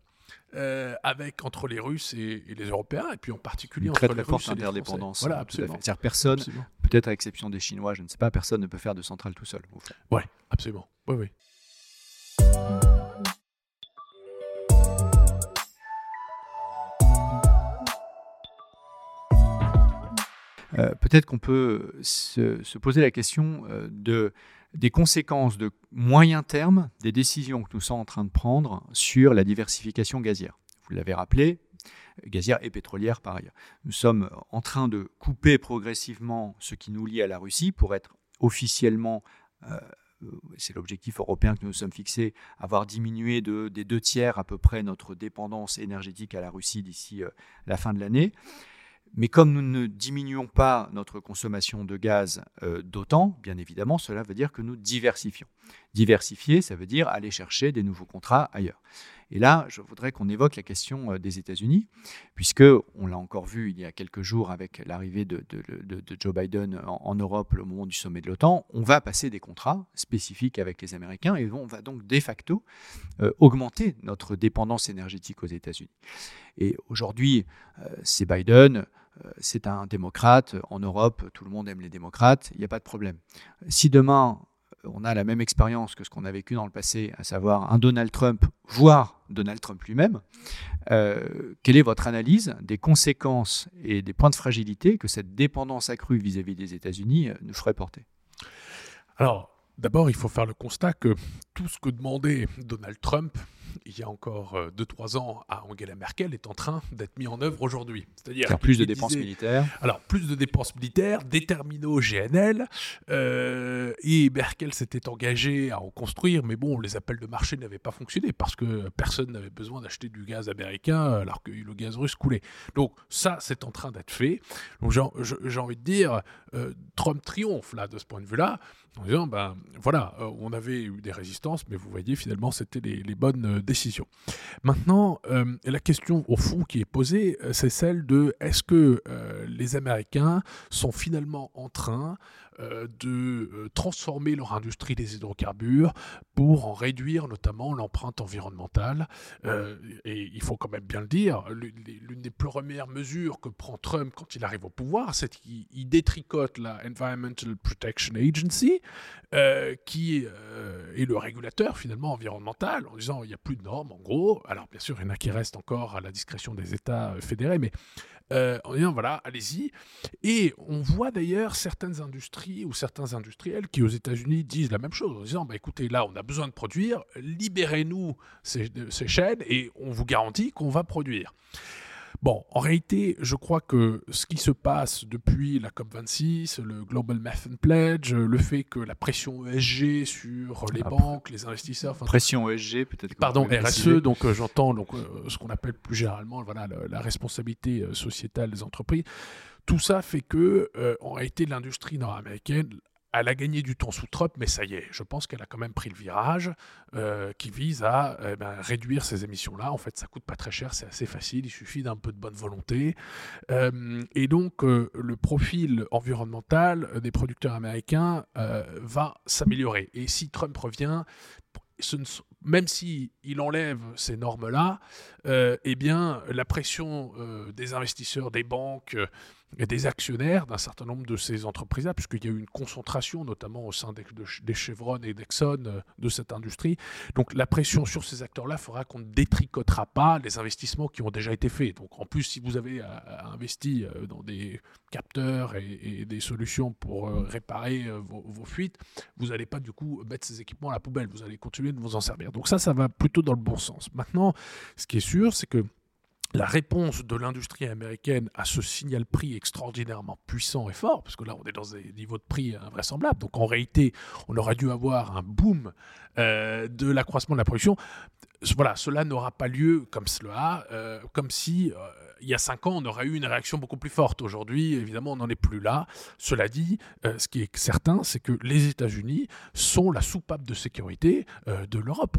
avec entre les Russes et, les Européens, et puis en particulier Une entre très, les forte Russes interdépendance. Voilà, absolument. C'est-à-dire personne, peut-être à exception des Chinois, je ne sais pas, personne ne peut faire de centrale tout seul. Ouais, absolument. Oui, oui. Peut-être qu'on peut se, poser la question euh, de, des conséquences de moyen terme des décisions que nous sommes en train de prendre sur la diversification gazière. Vous l'avez rappelé, gazière et pétrolière par ailleurs. Nous sommes en train de couper progressivement ce qui nous lie à la Russie pour être officiellement euh, c'est l'objectif européen que nous nous sommes fixés, avoir diminué de, des deux tiers à peu près notre dépendance énergétique à la Russie d'ici la fin de l'année. Mais comme nous ne diminuons pas notre consommation de gaz d'autant, bien évidemment, cela veut dire que nous diversifions. Diversifier, ça veut dire aller chercher des nouveaux contrats ailleurs. Et là, je voudrais qu'on évoque la question euh, des États-Unis, puisque on l'a encore vu il y a quelques jours avec l'arrivée de, Joe Biden en, Europe au moment du sommet de l'OTAN, on va passer des contrats spécifiques avec les Américains et on va donc de facto euh, augmenter notre dépendance énergétique aux États-Unis. Et aujourd'hui, euh, c'est Biden. C'est un démocrate. En Europe, tout le monde aime les démocrates. Il n'y a pas de problème. Si demain, on a la même expérience que ce qu'on a vécu dans le passé, à savoir un Donald Trump, voire Donald Trump lui-même. Euh, quelle est votre analyse des conséquences et des points de fragilité que cette dépendance accrue vis-à-vis des États-Unis euh, nous ferait porter? Alors, d'abord, il faut faire le constat que tout ce que demandait Donald Trump il y a encore 2-3 euh, ans à Angela Merkel est en train d'être mis en œuvre aujourd'hui. C'est-à-dire plus de dépenses militaires. Alors plus de dépenses militaires, des terminaux GNL, euh, et Merkel s'était engagée à en construire, mais bon, les appels de marché n'avaient pas fonctionné parce que personne n'avait besoin d'acheter du gaz américain alors que le gaz russe coulait. Donc ça, c'est en train d'être fait. Donc j'ai envie de dire, euh, Trump triomphe là de ce point de vue-là en disant ben voilà, on avait eu des résistances, mais vous voyez finalement c'était les, bonnes décision. Maintenant, euh, la question au fond qui est posée, euh, c'est celle de est-ce que euh, les Américains sont finalement en train euh, de euh, transformer leur industrie des hydrocarbures pour en réduire notamment l'empreinte environnementale. Euh, et il faut quand même bien le dire, l'une des premières mesures que prend Trump quand il arrive au pouvoir, c'est qu'il détricote la Environmental Protection Agency, qui est le régulateur finalement environnemental, en disant il n'y a plus de normes en gros. Alors bien sûr, il y en a qui restent encore à la discrétion des États fédérés, mais euh, en disant voilà, allez-y. Et on voit d'ailleurs certaines industries ou certains industriels qui aux États-Unis disent la même chose en disant bah, écoutez, là, on a besoin de produire, libérez-nous ces chaînes et on vous garantit qu'on va produire. Bon, en réalité, je crois que ce qui se passe depuis la COP26, le Global Methane Pledge, le fait que la pression ESG sur les banques, les investisseurs... pression ESG, peut-être Pardon, RSE, donc euh, j'entends donc, euh, ce qu'on appelle plus généralement voilà, la, responsabilité euh, sociétale des entreprises. Tout ça fait que, en réalité, l'industrie nord-américaine elle a gagné du temps sous Trump, mais ça y est, je pense qu'elle a quand même pris le virage euh, qui vise à eh ben, réduire ces émissions-là. En fait, ça coûte pas très cher, c'est assez facile, il suffit d'un peu de bonne volonté. Euh, et donc, euh, le profil environnemental des producteurs américains va s'améliorer. Et si Trump revient, même s'il il enlève ces normes-là, eh bien, la pression des investisseurs, des banques, des actionnaires d'un certain nombre de ces entreprises-là, puisqu'il y a eu une concentration, notamment au sein des, Chevron et d'Exxon, euh, de cette industrie. Donc la pression sur ces acteurs-là fera qu'on ne détricotera pas les investissements qui ont déjà été faits. Donc en plus, si vous avez euh, investi euh, dans des capteurs et, des solutions pour réparer vos, fuites, vous n'allez pas du coup mettre ces équipements à la poubelle, vous allez continuer de vous en servir. Donc ça, ça va plutôt dans le bon sens. Maintenant, ce qui est sûr, c'est que la réponse de l'industrie américaine à ce signal prix extraordinairement puissant et fort, parce que là on est dans des niveaux de prix invraisemblables, donc en réalité on aurait dû avoir un boom euh, de l'accroissement de la production. Voilà, cela n'aura pas lieu comme cela, euh, comme si euh, il y a cinq ans, on aurait eu une réaction beaucoup plus forte. Aujourd'hui, évidemment, on n'en est plus là. Cela dit, euh, ce qui est certain, c'est que les États-Unis sont la soupape de sécurité de l'Europe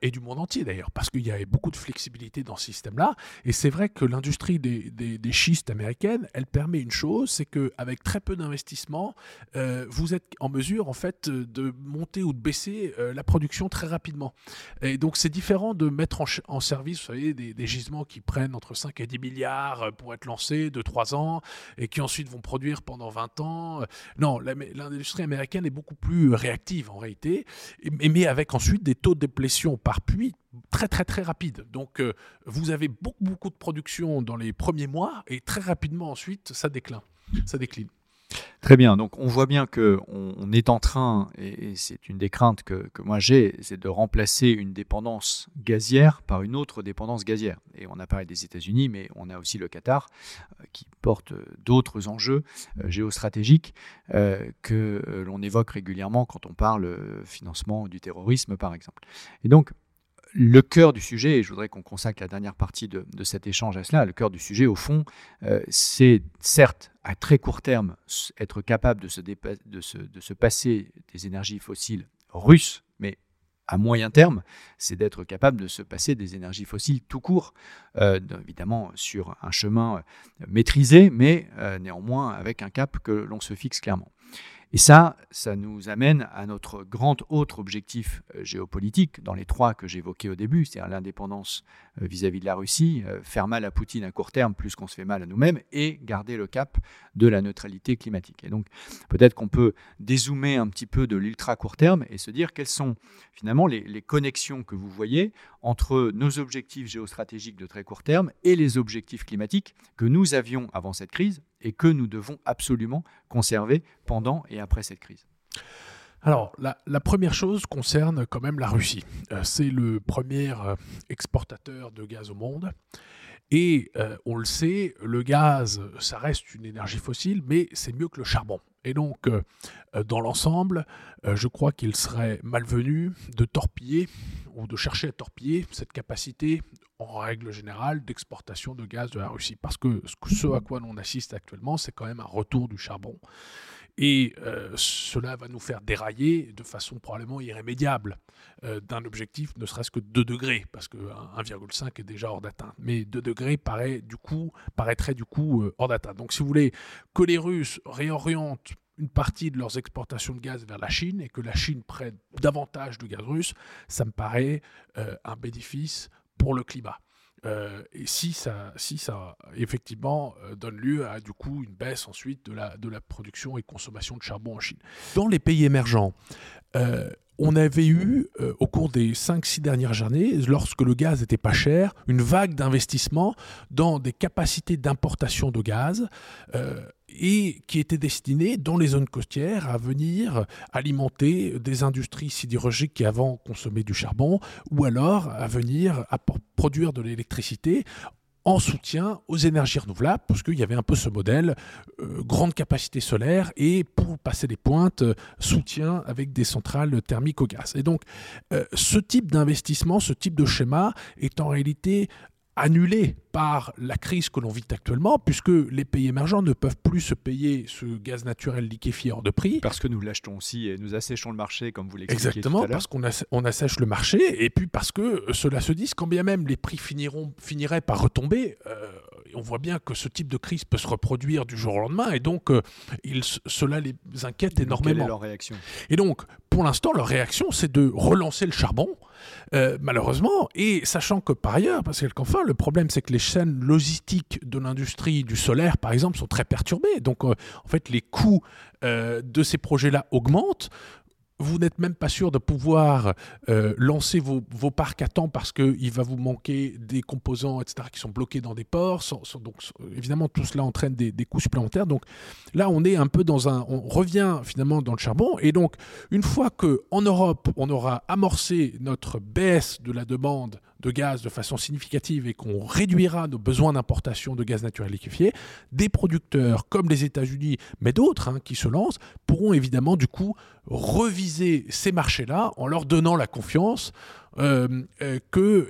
et du monde entier d'ailleurs, parce qu'il y a beaucoup de flexibilité dans ce système-là. Et c'est vrai que l'industrie des, des, schistes américaines, elle permet une chose, c'est qu'avec très peu d'investissement, vous êtes en mesure en fait de monter ou de baisser la production très rapidement. Et donc c'est différent de mettre en, service, vous savez, des, gisements qui prennent entre 5 et 10 millions milliards euh, pour être lancés de 3 ans et qui ensuite vont produire pendant 20 ans. Non, l'industrie américaine est beaucoup plus réactive en réalité, mais avec ensuite des taux de déplétion par puits très très très rapides. Donc euh, vous avez beaucoup beaucoup de production dans les premiers mois et très rapidement ensuite ça décline. Ça décline. Très bien, donc on voit bien qu'on on est en train, et, c'est une des craintes que, moi j'ai, c'est de remplacer une dépendance gazière par une autre dépendance gazière. Et on a parlé des États-Unis, mais on a aussi le Qatar euh, qui porte d'autres enjeux euh, géostratégiques euh, que l'on évoque régulièrement quand on parle financement du terrorisme, par exemple. Et donc, le cœur du sujet, et je voudrais qu'on consacre la dernière partie de, cet échange à cela, le cœur du sujet, au fond, euh, c'est certes à très court terme être capable de se, passer des énergies fossiles russes, mais à moyen terme, c'est d'être capable de se passer des énergies fossiles tout court, euh, évidemment sur un chemin euh, maîtrisé, mais néanmoins avec un cap que l'on se fixe clairement. Et ça, ça nous amène à notre grand autre objectif euh, géopolitique, dans les trois que j'évoquais au début, c'est-à-dire l'indépendance euh, vis-à-vis de la Russie, euh, faire mal à Poutine à court terme plus qu'on se fait mal à nous-mêmes, et garder le cap de la neutralité climatique. Et donc, peut-être qu'on peut dézoomer un petit peu de l'ultra court terme et se dire quelles sont finalement les, les connexions que vous voyez entre nos objectifs géostratégiques de très court terme et les objectifs climatiques que nous avions avant cette crise et que nous devons absolument conserver pendant et après cette crise alors, la, première chose concerne quand même la Russie. Euh, c'est le premier euh, exportateur de gaz au monde. Et euh, on le sait, le gaz, ça reste une énergie fossile, mais c'est mieux que le charbon. Et donc, dans l'ensemble, je crois qu'il serait malvenu de torpiller ou de chercher à torpiller cette capacité en règle générale, d'exportation de gaz de la Russie. Parce que ce à quoi on assiste actuellement, c'est quand même un retour du charbon. Et euh, cela va nous faire dérailler de façon probablement irrémédiable euh, d'un objectif ne serait-ce que 2 degrés, parce que 1,5 est déjà hors d'atteinte. Mais 2 degrés paraît, du coup, paraîtrait du coup euh, hors d'atteinte. Donc si vous voulez que les Russes réorientent une partie de leurs exportations de gaz vers la Chine et que la Chine prenne davantage de gaz russe, ça me paraît un bénéfice pour le climat. Euh, et si ça, si ça effectivement euh, donne lieu à du coup une baisse ensuite de la, de la production et consommation de charbon en Chine. Dans les pays émergents, euh, on avait eu, au cours des 5-6 dernières années, lorsque le gaz était pas cher, une vague d'investissement dans des capacités d'importation de gaz et qui était destiné dans les zones côtières à venir alimenter des industries sidérurgiques qui avant consommaient du charbon ou alors à venir produire de l'électricité en soutien aux énergies renouvelables, parce qu'il y avait un peu ce modèle, euh, grande capacité solaire, et pour passer les pointes, soutien avec des centrales thermiques au gaz. Et donc, euh, ce type d'investissement, ce type de schéma est en réalité annulé par la crise que l'on vit actuellement, puisque les pays émergents ne peuvent plus se payer ce gaz naturel liquéfié hors de prix. Parce que nous l'achetons aussi et nous asséchons le marché, comme vous l'expliquiez Exactement, parce qu'on on assèche le marché, et puis parce que cela se dit, quand bien même les prix finiront, finiraient par retomber, euh, on voit bien que ce type de crise peut se reproduire du jour au lendemain, et donc euh, cela les inquiète énormément. Quelle est leur réaction? Et donc, pour l'instant, leur réaction, c'est de relancer le charbon, euh, malheureusement, et sachant que par ailleurs, parce qu'enfin, le problème, c'est que les chaînes logistiques de l'industrie du solaire, par exemple, sont très perturbées. Donc, euh, en fait, les coûts de ces projets-là augmentent vous n'êtes même pas sûr de pouvoir euh, lancer vos, parcs à temps parce qu'il va vous manquer des composants, etc., qui sont bloqués dans des ports. donc, évidemment, tout cela entraîne des, des, coûts supplémentaires. Donc là, on est un peu dans un... On revient finalement dans le charbon. Et donc, une fois qu'en Europe, on aura amorcé notre baisse de la demande de gaz de façon significative et qu'on réduira nos besoins d'importation de gaz naturel liquéfié, des producteurs comme les États-Unis, mais d'autres hein, qui se lancent, pourront évidemment du coup reviser ces marchés-là en leur donnant la confiance euh, euh,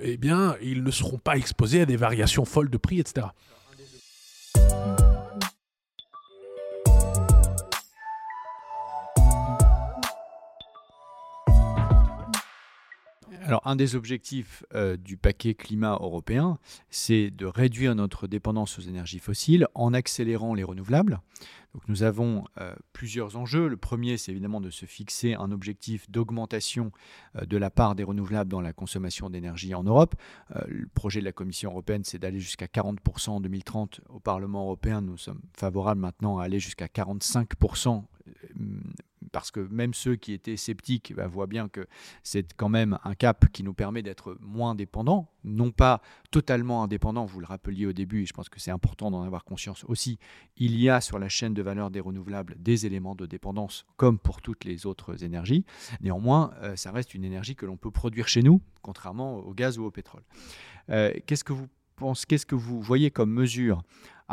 eh ne seront pas exposés à des variations folles de prix, etc. Un des objectifs euh, du paquet climat européen, c'est de réduire notre dépendance aux énergies fossiles en accélérant les renouvelables. Nous avons euh, plusieurs enjeux. Le premier, c'est évidemment de se fixer un objectif d'augmentation euh, de la part des renouvelables dans la consommation d'énergie en Europe. le projet de la Commission européenne, c'est d'aller jusqu'à 40% en 2030. Au Parlement européen, nous sommes favorables maintenant à aller jusqu'à 45% parce que même ceux qui étaient sceptiques bah, voient bien que c'est quand même un cap qui nous permet d'être moins dépendants, non pas totalement indépendants, vous le rappeliez au début, et je pense que c'est important d'en avoir conscience aussi, il y a sur la chaîne de valeur des renouvelables des éléments de dépendance, comme pour toutes les autres énergies. Néanmoins, euh, ça reste une énergie que l'on peut produire chez nous, contrairement au gaz ou au pétrole. Euh, qu'est-ce que vous pensez, qu'est-ce que vous voyez comme mesure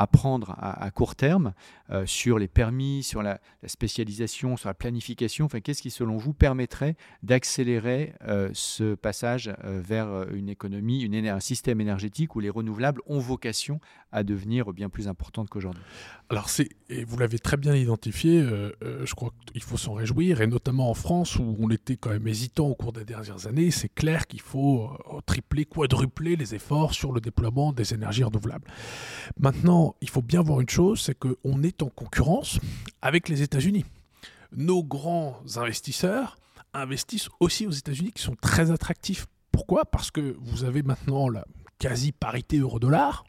à prendre à, court terme euh, sur les permis, sur la, spécialisation, sur la planification enfin, Qu'est-ce qui, selon vous, permettrait d'accélérer euh, ce passage euh, vers une économie, un système énergétique où les renouvelables ont vocation à devenir bien plus importantes qu'aujourd'hui? Alors, et vous l'avez très bien identifié, je crois qu'il faut s'en réjouir, et notamment en France où on était quand même hésitant au cours des dernières années, c'est clair qu'il faut tripler, quadrupler les efforts sur le déploiement des énergies renouvelables. Maintenant, il faut bien voir une chose, c'est qu'on est en concurrence avec les États-Unis. Nos grands investisseurs investissent aussi aux États-Unis qui sont très attractifs. Pourquoi? Parce que vous avez maintenant la quasi-parité euro-dollar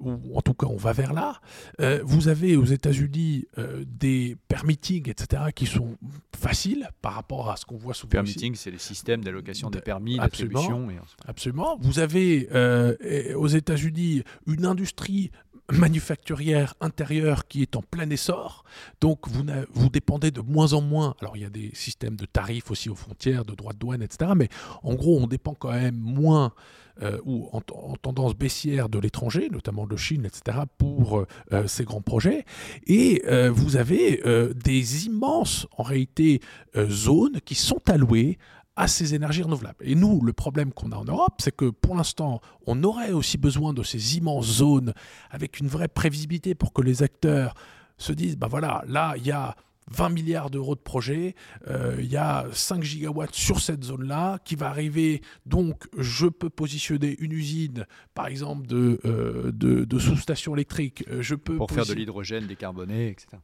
ou en tout cas on va vers là. Euh, vous avez aux États-Unis euh, des permitting, etc., qui sont faciles par rapport à ce qu'on voit souvent. Permitting, c'est les systèmes d'allocation des permis, d'attribution. Absolument. Vous avez euh, aux États-Unis une industrie manufacturière intérieure qui est en plein essor. Donc vous, vous dépendez de moins en moins. Alors il y a des systèmes de tarifs aussi aux frontières, de droits de douane, etc. Mais en gros, on dépend quand même moins euh, ou en, tendance baissière de l'étranger, notamment de Chine, etc., pour euh, ces grands projets. Et euh, vous avez des immenses, en réalité, zones qui sont allouées à ces énergies renouvelables. Et nous, le problème qu'on a en Europe, c'est que pour l'instant, on aurait aussi besoin de ces immenses zones avec une vraie prévisibilité pour que les acteurs se disent, ben voilà, là, il y a 20 milliards d'euros de projets, euh, il y a 5 gigawatts sur cette zone-là qui va arriver. Donc, je peux positionner une usine, par exemple, de, euh, de, sous-station électrique. Je peux Pour faire de l'hydrogène décarboné, etc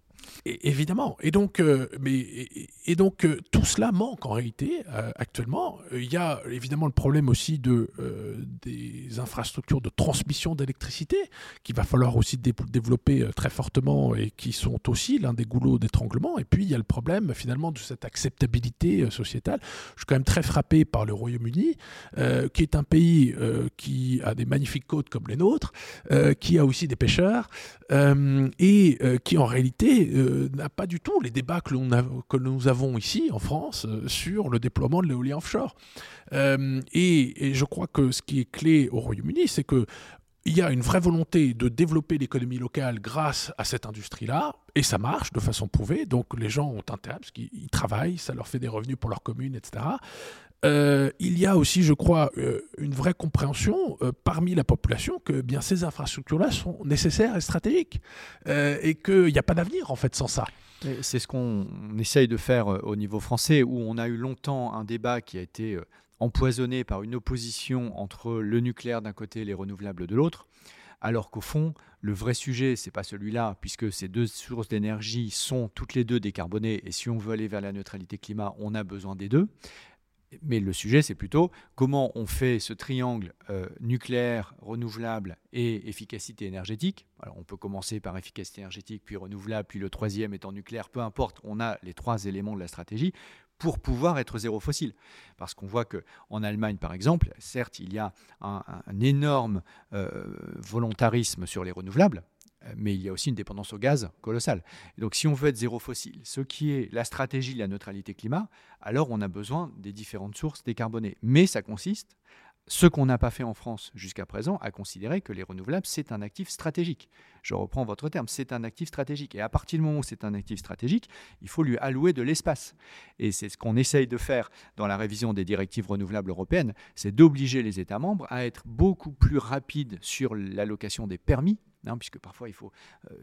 évidemment. Et donc, euh, mais, et, donc euh, tout cela manque en réalité euh, actuellement. Il y a évidemment le problème aussi de, des infrastructures de transmission d'électricité qu'il va falloir aussi développer très fortement et qui sont aussi l'un des goulots d'étranglement. Et puis il y a le problème finalement de cette acceptabilité sociétale. Je suis quand même très frappé par le Royaume-Uni, qui est un pays qui a des magnifiques côtes comme les nôtres, qui a aussi des pêcheurs et qui en réalité euh, n'a pas du tout les débats que, nous avons ici en France euh, sur le déploiement de l'éolien offshore. Euh, et, je crois que ce qui est clé au Royaume-Uni, c'est que il y a une vraie volonté de développer l'économie locale grâce à cette industrie-là, et ça marche de façon prouvée. Donc les gens ont intérêt parce qu'ils travaillent, ça leur fait des revenus pour leur commune, etc. Euh, il y a aussi, je crois, euh, une vraie compréhension euh, parmi la population que bien ces infrastructures-là sont nécessaires et stratégiques et qu'il n'y a pas d'avenir en fait sans ça. C'est ce qu'on essaye de faire au niveau français, où on a eu longtemps un débat qui a été empoisonné par une opposition entre le nucléaire d'un côté et les renouvelables de l'autre, alors qu'au fond, le vrai sujet, c'est pas celui-là, puisque ces deux sources d'énergie sont toutes les deux décarbonées, et si on veut aller vers la neutralité climat, on a besoin des deux. Mais le sujet, c'est plutôt comment on fait ce triangle euh, nucléaire, renouvelable et efficacité énergétique. On peut commencer par efficacité énergétique, puis renouvelable, puis le troisième étant nucléaire, peu importe, on a les trois éléments de la stratégie pour pouvoir être zéro fossile. Parce qu'on voit qu'en Allemagne, par exemple, certes, il y a un, énorme euh, volontarisme sur les renouvelables, mais il y a aussi une dépendance au gaz colossale. donc si on veut être zéro fossile, ce qui est la stratégie de la neutralité climat, alors on a besoin des différentes sources décarbonées. Mais ça consiste, ce qu'on n'a pas fait en France jusqu'à présent, à considérer que les renouvelables, c'est un actif stratégique. Je reprends votre terme, c'est un actif stratégique. Et à partir du moment où c'est un actif stratégique, il faut lui allouer de l'espace. Et c'est ce qu'on essaye de faire dans la révision des directives renouvelables européennes, c'est d'obliger les États membres à être beaucoup plus rapides sur l'allocation des permis Hein, puisque parfois il faut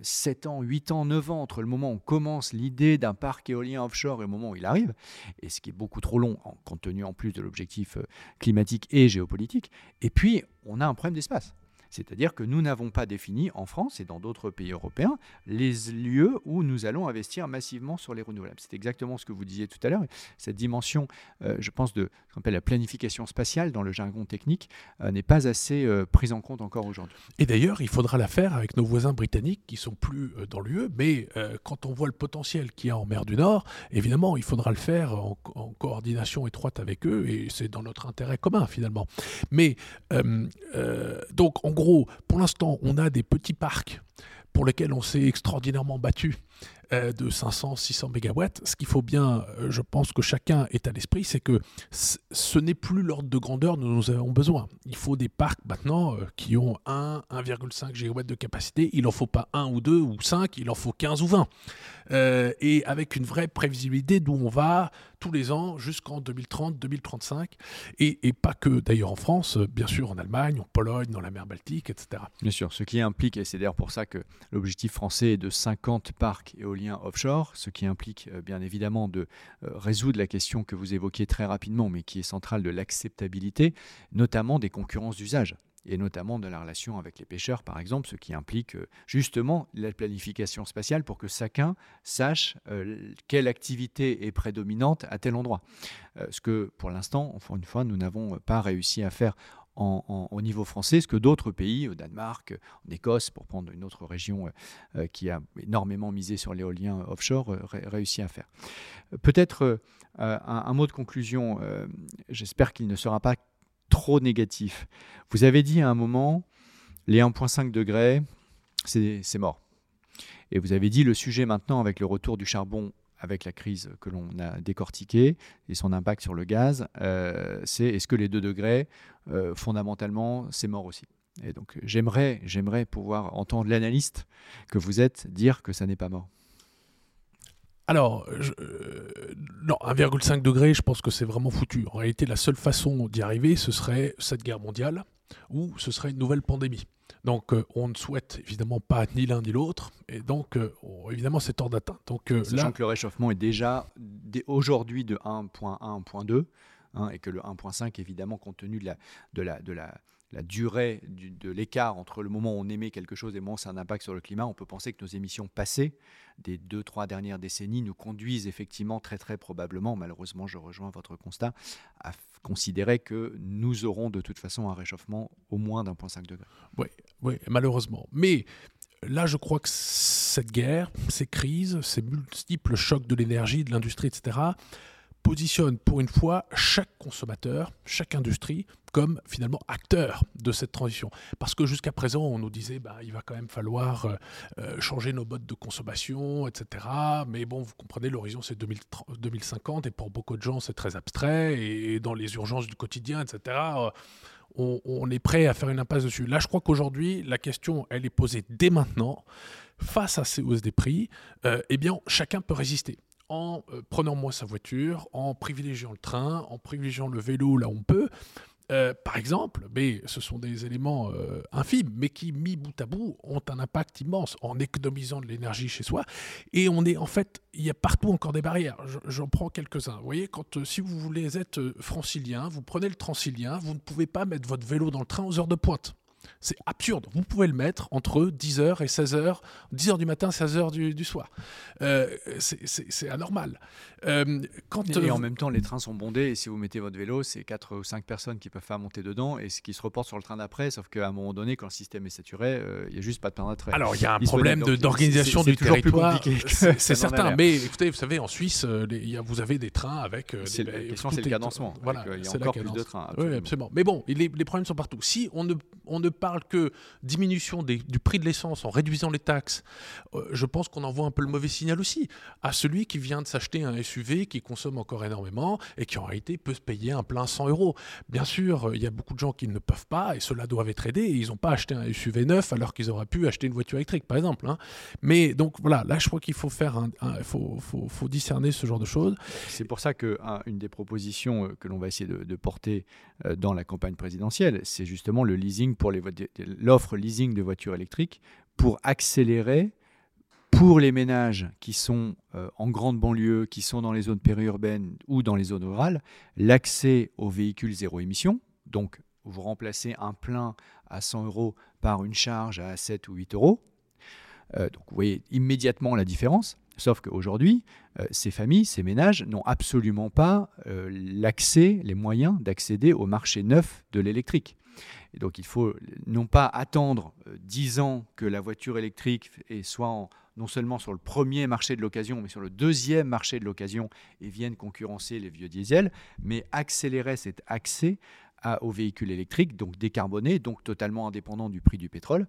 7 euh, ans, 8 ans, 9 ans entre le moment où on commence l'idée d'un parc éolien offshore et le moment où il arrive, et ce qui est beaucoup trop long compte tenu en plus de l'objectif euh, climatique et géopolitique. Et puis, on a un problème d'espace. C'est-à-dire que nous n'avons pas défini en France et dans d'autres pays européens les lieux où nous allons investir massivement sur les renouvelables. C'est exactement ce que vous disiez tout à l'heure. Cette dimension, euh, je pense, de ce qu'on appelle la planification spatiale dans le jargon technique euh, n'est pas assez euh, prise en compte encore aujourd'hui. Et d'ailleurs, il faudra la faire avec nos voisins britanniques qui sont plus dans l'UE, mais quand on voit le potentiel qu'il y a en mer du Nord, évidemment, il faudra le faire en, en coordination étroite avec eux et c'est dans notre intérêt commun finalement. Mais donc, en gros, pour l'instant, on a des petits parcs pour lesquels on s'est extraordinairement battu euh, de 500, 600 mégawatts. Ce qu'il faut bien, euh, je pense que chacun est à l'esprit, c'est que ce n'est plus l'ordre de grandeur dont nous avons besoin. Il faut des parcs maintenant euh, qui ont 1, 1,5 gigawatts de capacité. Il n'en faut pas 1 ou 2 ou 5, il en faut 15 ou 20. Et avec une vraie prévisibilité d'où on va tous les ans jusqu'en 2030, 2035. Et, et pas que d'ailleurs en France, bien sûr en Allemagne, en Pologne, dans la mer Baltique, etc. Bien sûr, ce qui implique, et c'est d'ailleurs pour ça que l'objectif français est de 50 parcs éoliens offshore, ce qui implique euh, bien évidemment de euh, résoudre la question que vous évoquiez très rapidement, mais qui est centrale de l'acceptabilité, notamment des concurrences d'usage et notamment de la relation avec les pêcheurs, par exemple, ce qui implique euh, justement la planification spatiale pour que chacun sache quelle activité est prédominante à tel endroit. ce que, pour l'instant, encore une fois, nous n'avons pas réussi à faire au niveau français, ce que d'autres pays, au Danemark, en Écosse, pour prendre une autre région euh, euh, qui a énormément misé sur l'éolien offshore, euh, réussi à faire. Peut-être un, mot de conclusion, j'espère qu'il ne sera pas trop négatif. Vous avez dit à un moment, les 1,5 degrés, c'est mort. Et vous avez dit le sujet maintenant avec le retour du charbon avec la crise que l'on a décortiquée et son impact sur le gaz, euh, c'est est-ce que les 2 degrés, euh, fondamentalement, c'est mort aussi? Et donc j'aimerais, j'aimerais pouvoir entendre l'analyste que vous êtes dire que ça n'est pas mort. Alors, euh, non, 1,5 degré, je pense que c'est vraiment foutu. En réalité, la seule façon d'y arriver, ce serait cette guerre mondiale ou ce serait une nouvelle pandémie. Donc euh, on ne souhaite évidemment pas ni l'un ni l'autre, et donc euh, évidemment c'est hors d'atteinte. Donc, euh, Sachant que le réchauffement est déjà aujourd'hui de 1.1 à 1.2, et que le 1.5 évidemment compte tenu de la, de la, de la, la durée de l'écart entre le moment où on émet quelque chose et le moment où ça a un impact sur le climat, on peut penser que nos émissions passées des deux, trois dernières décennies nous conduisent effectivement très très probablement, malheureusement je rejoins votre constat, à considérer que nous aurons de toute façon un réchauffement au moins d'un point cinq degré. Oui, oui, malheureusement. Mais là, je crois que cette guerre, ces crises, ces multiples chocs de l'énergie, de l'industrie, etc., positionne pour une fois chaque consommateur, chaque industrie comme finalement acteur de cette transition. Parce que jusqu'à présent, on nous disait bah, il va quand même falloir euh, euh, changer nos modes de consommation, etc. Mais bon, vous comprenez, l'horizon c'est 2050 et pour beaucoup de gens c'est très abstrait et, dans les urgences du quotidien, etc. Euh, on, est prêt à faire une impasse dessus. Là, je crois qu'aujourd'hui, la question, elle est posée dès maintenant. Face à ces hausses des prix, eh bien, chacun peut résister en euh, prenant moins sa voiture, en privilégiant le train, en privilégiant le vélo là où on peut. Euh, par exemple, mais ce sont des éléments euh, infimes, mais qui, mis bout à bout, ont un impact immense en économisant de l'énergie chez soi. Et on est en fait, il y a partout encore des barrières. J'en prends quelques-uns. Vous voyez, quand si vous voulez être francilien, vous prenez le transilien, vous ne pouvez pas mettre votre vélo dans le train aux heures de pointe. C'est absurde. Vous pouvez le mettre entre 10h et 16h, 10h du matin, 16h du, du soir. Euh, c'est anormal. Euh, quand, et, en même temps, les trains sont bondés et si vous mettez votre vélo, c'est 4 ou 5 personnes qui peuvent faire monter dedans et ce qui se reporte sur le train d'après. Sauf qu'à un moment donné, quand le système est saturé, euh, il n'y a juste pas de train d'attrait. Alors, il y a un problème d'organisation du territoire. C'est certain. Mais écoutez, vous savez, en Suisse, y a, vous avez des trains avec. c'est question, c'est le cadencement. Voilà, il y a encore plus de trains. Oui, absolument. Mais bon, les, les problèmes sont partout. Si on ne, on ne parle que diminution du prix de l'essence en réduisant les taxes, euh, je pense qu'on envoie un peu le mauvais signal aussi à celui qui vient de s'acheter un SUV qui consomme encore énormément et qui en réalité peut se payer un plein 100 euros. Bien sûr, euh, il y a beaucoup de gens qui ne peuvent pas et ceux-là doivent être aidés ils n'ont pas acheté un SUV neuf alors qu'ils auraient pu acheter une voiture électrique, par exemple. Hein. Mais donc voilà, là je crois qu'il faut faire un, faut, faut, discerner ce genre de choses. C'est pour ça que une des propositions euh, que l'on va essayer de, porter dans la campagne présidentielle, c'est justement le leasing pour les l'offre leasing de voitures électriques pour accélérer pour les ménages qui sont euh, en grande banlieue, qui sont dans les zones périurbaines ou dans les zones rurales, l'accès aux véhicules zéro émission. Donc, vous remplacez un plein à 100 euros par une charge à 7 ou 8 euros. Euh, donc vous voyez immédiatement la différence. Sauf qu'aujourd'hui, euh, ces familles, ces ménages n'ont absolument pas euh, l'accès, les moyens d'accéder au marché neuf de l'électrique. Et donc il faut non pas attendre 10 ans que la voiture électrique soit non seulement sur le premier marché de l'occasion, mais sur le deuxième marché de l'occasion et vienne concurrencer les vieux diesels, mais accélérer cet accès aux véhicules électriques, donc décarbonés, donc totalement indépendants du prix du pétrole,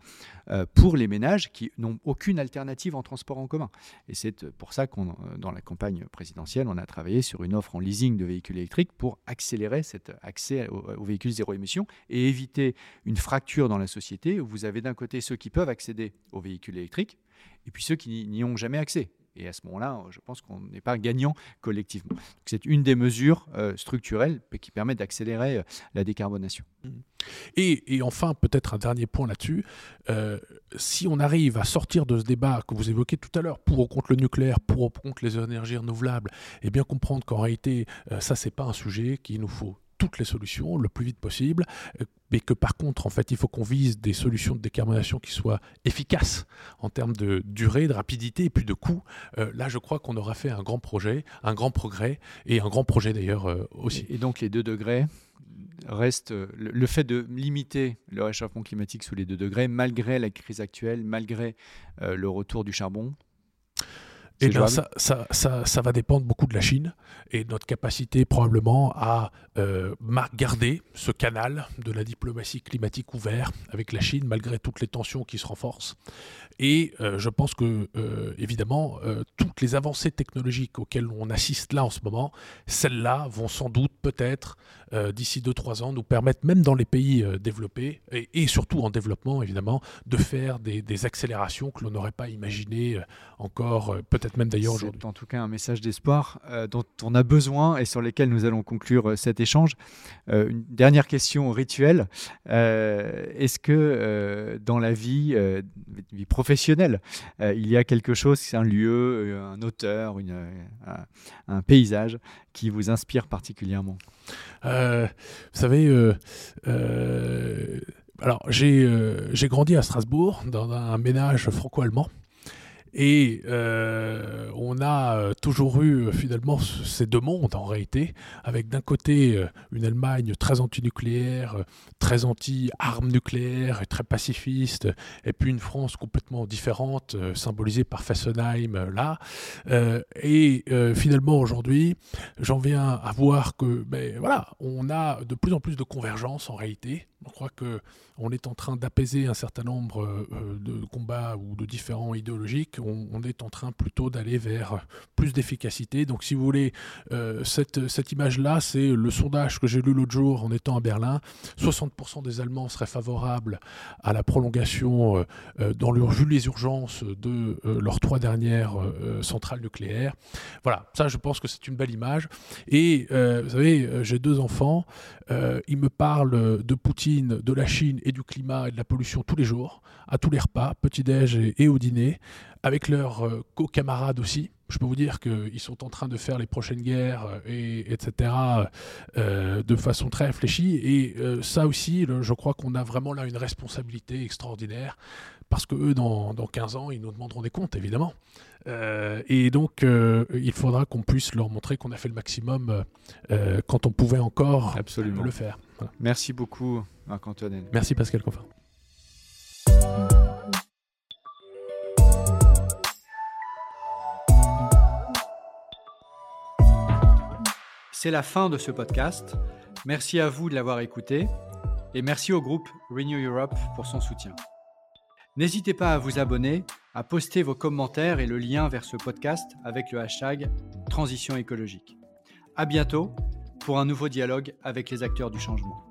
euh, pour les ménages qui n'ont aucune alternative en transport en commun. Et c'est pour ça qu'on, euh, dans la campagne présidentielle, on a travaillé sur une offre en leasing de véhicules électriques pour accélérer cet accès aux, véhicules zéro émission et éviter une fracture dans la société où vous avez d'un côté ceux qui peuvent accéder aux véhicules électriques et puis ceux qui n'y ont jamais accès. Et à ce moment-là, je pense qu'on n'est pas gagnant collectivement. C'est une des mesures euh, structurelles qui permet d'accélérer euh, la décarbonation. Mmh. Et, enfin, peut-être un dernier point là-dessus. Euh, si on arrive à sortir de ce débat que vous évoquez tout à l'heure, pour ou contre le nucléaire, pour ou contre les énergies renouvelables, et bien comprendre qu'en réalité, ça, c'est pas un sujet qu'il nous faut toutes les solutions le plus vite possible, euh, mais que par contre, en fait, il faut qu'on vise des solutions de décarbonation qui soient efficaces en termes de durée, de rapidité et puis de coût. Euh, là, je crois qu'on aura fait un grand projet, un grand progrès et un grand projet d'ailleurs euh, aussi. Et donc les deux degrés reste le, fait de limiter le réchauffement climatique sous les deux degrés, malgré la crise actuelle, malgré le retour du charbon, et ça, ça, ça, ça, va dépendre beaucoup de la Chine et de notre capacité probablement à euh, garder ce canal de la diplomatie climatique ouvert avec la Chine malgré toutes les tensions qui se renforcent. Et euh, je pense que, euh, évidemment, toutes les avancées technologiques auxquelles on assiste là en ce moment, celles-là vont sans doute peut-être d'ici 2-3 ans nous permettre, même dans les pays développés et, surtout en développement évidemment, de faire des, des accélérations que l'on n'aurait pas imaginées encore peut-être même d'ailleurs aujourd'hui. En tout cas, un message d'espoir euh, dont on a besoin et sur lesquels nous allons conclure euh, cet échange. Euh, une dernière question rituelle. Est-ce que dans la vie, vie professionnelle, il y a quelque chose, un lieu, un auteur, une, un, paysage qui vous inspire particulièrement? Vous savez, alors j'ai grandi à Strasbourg dans un ménage franco-allemand. Et euh, on a euh, toujours eu euh, finalement ces deux mondes en réalité, avec d'un côté une Allemagne très antinucléaire, très anti-armes nucléaires, très pacifiste, et puis une France complètement différente, symbolisée par Fessenheim là. et finalement aujourd'hui, j'en viens à voir que, ben, voilà, on a de plus en plus de convergence en réalité on croit qu'on est en train d'apaiser un certain nombre euh, de combats ou de différents idéologiques. On, est en train plutôt d'aller vers plus d'efficacité. Donc, si vous voulez, euh, cette, image-là, c'est le sondage que j'ai lu l'autre jour en étant à Berlin. 60% des Allemands seraient favorables à la prolongation, euh, dans leur, les urgences, de leurs trois dernières centrales nucléaires. Voilà, ça, je pense que c'est une belle image. Et vous savez, j'ai deux enfants. ils me parlent de Poutine de la Chine et du climat et de la pollution tous les jours, à tous les repas, petit-déj et, au dîner, avec leurs euh, co-camarades aussi. Je peux vous dire qu'ils sont en train de faire les prochaines guerres, euh, et, etc., euh, de façon très réfléchie. Et ça aussi, je crois qu'on a vraiment là une responsabilité extraordinaire, parce que eux, dans, dans 15 ans, ils nous demanderont des comptes, évidemment. et donc, il faudra qu'on puisse leur montrer qu'on a fait le maximum quand on pouvait encore Absolument. le faire. Merci beaucoup, Marc-Antoine. Merci, Pascal Coffin. C'est la fin de ce podcast. Merci à vous de l'avoir écouté et merci au groupe Renew Europe pour son soutien. N'hésitez pas à vous abonner, à poster vos commentaires et le lien vers ce podcast avec le hashtag Transition écologique. À bientôt pour un nouveau dialogue avec les acteurs du changement.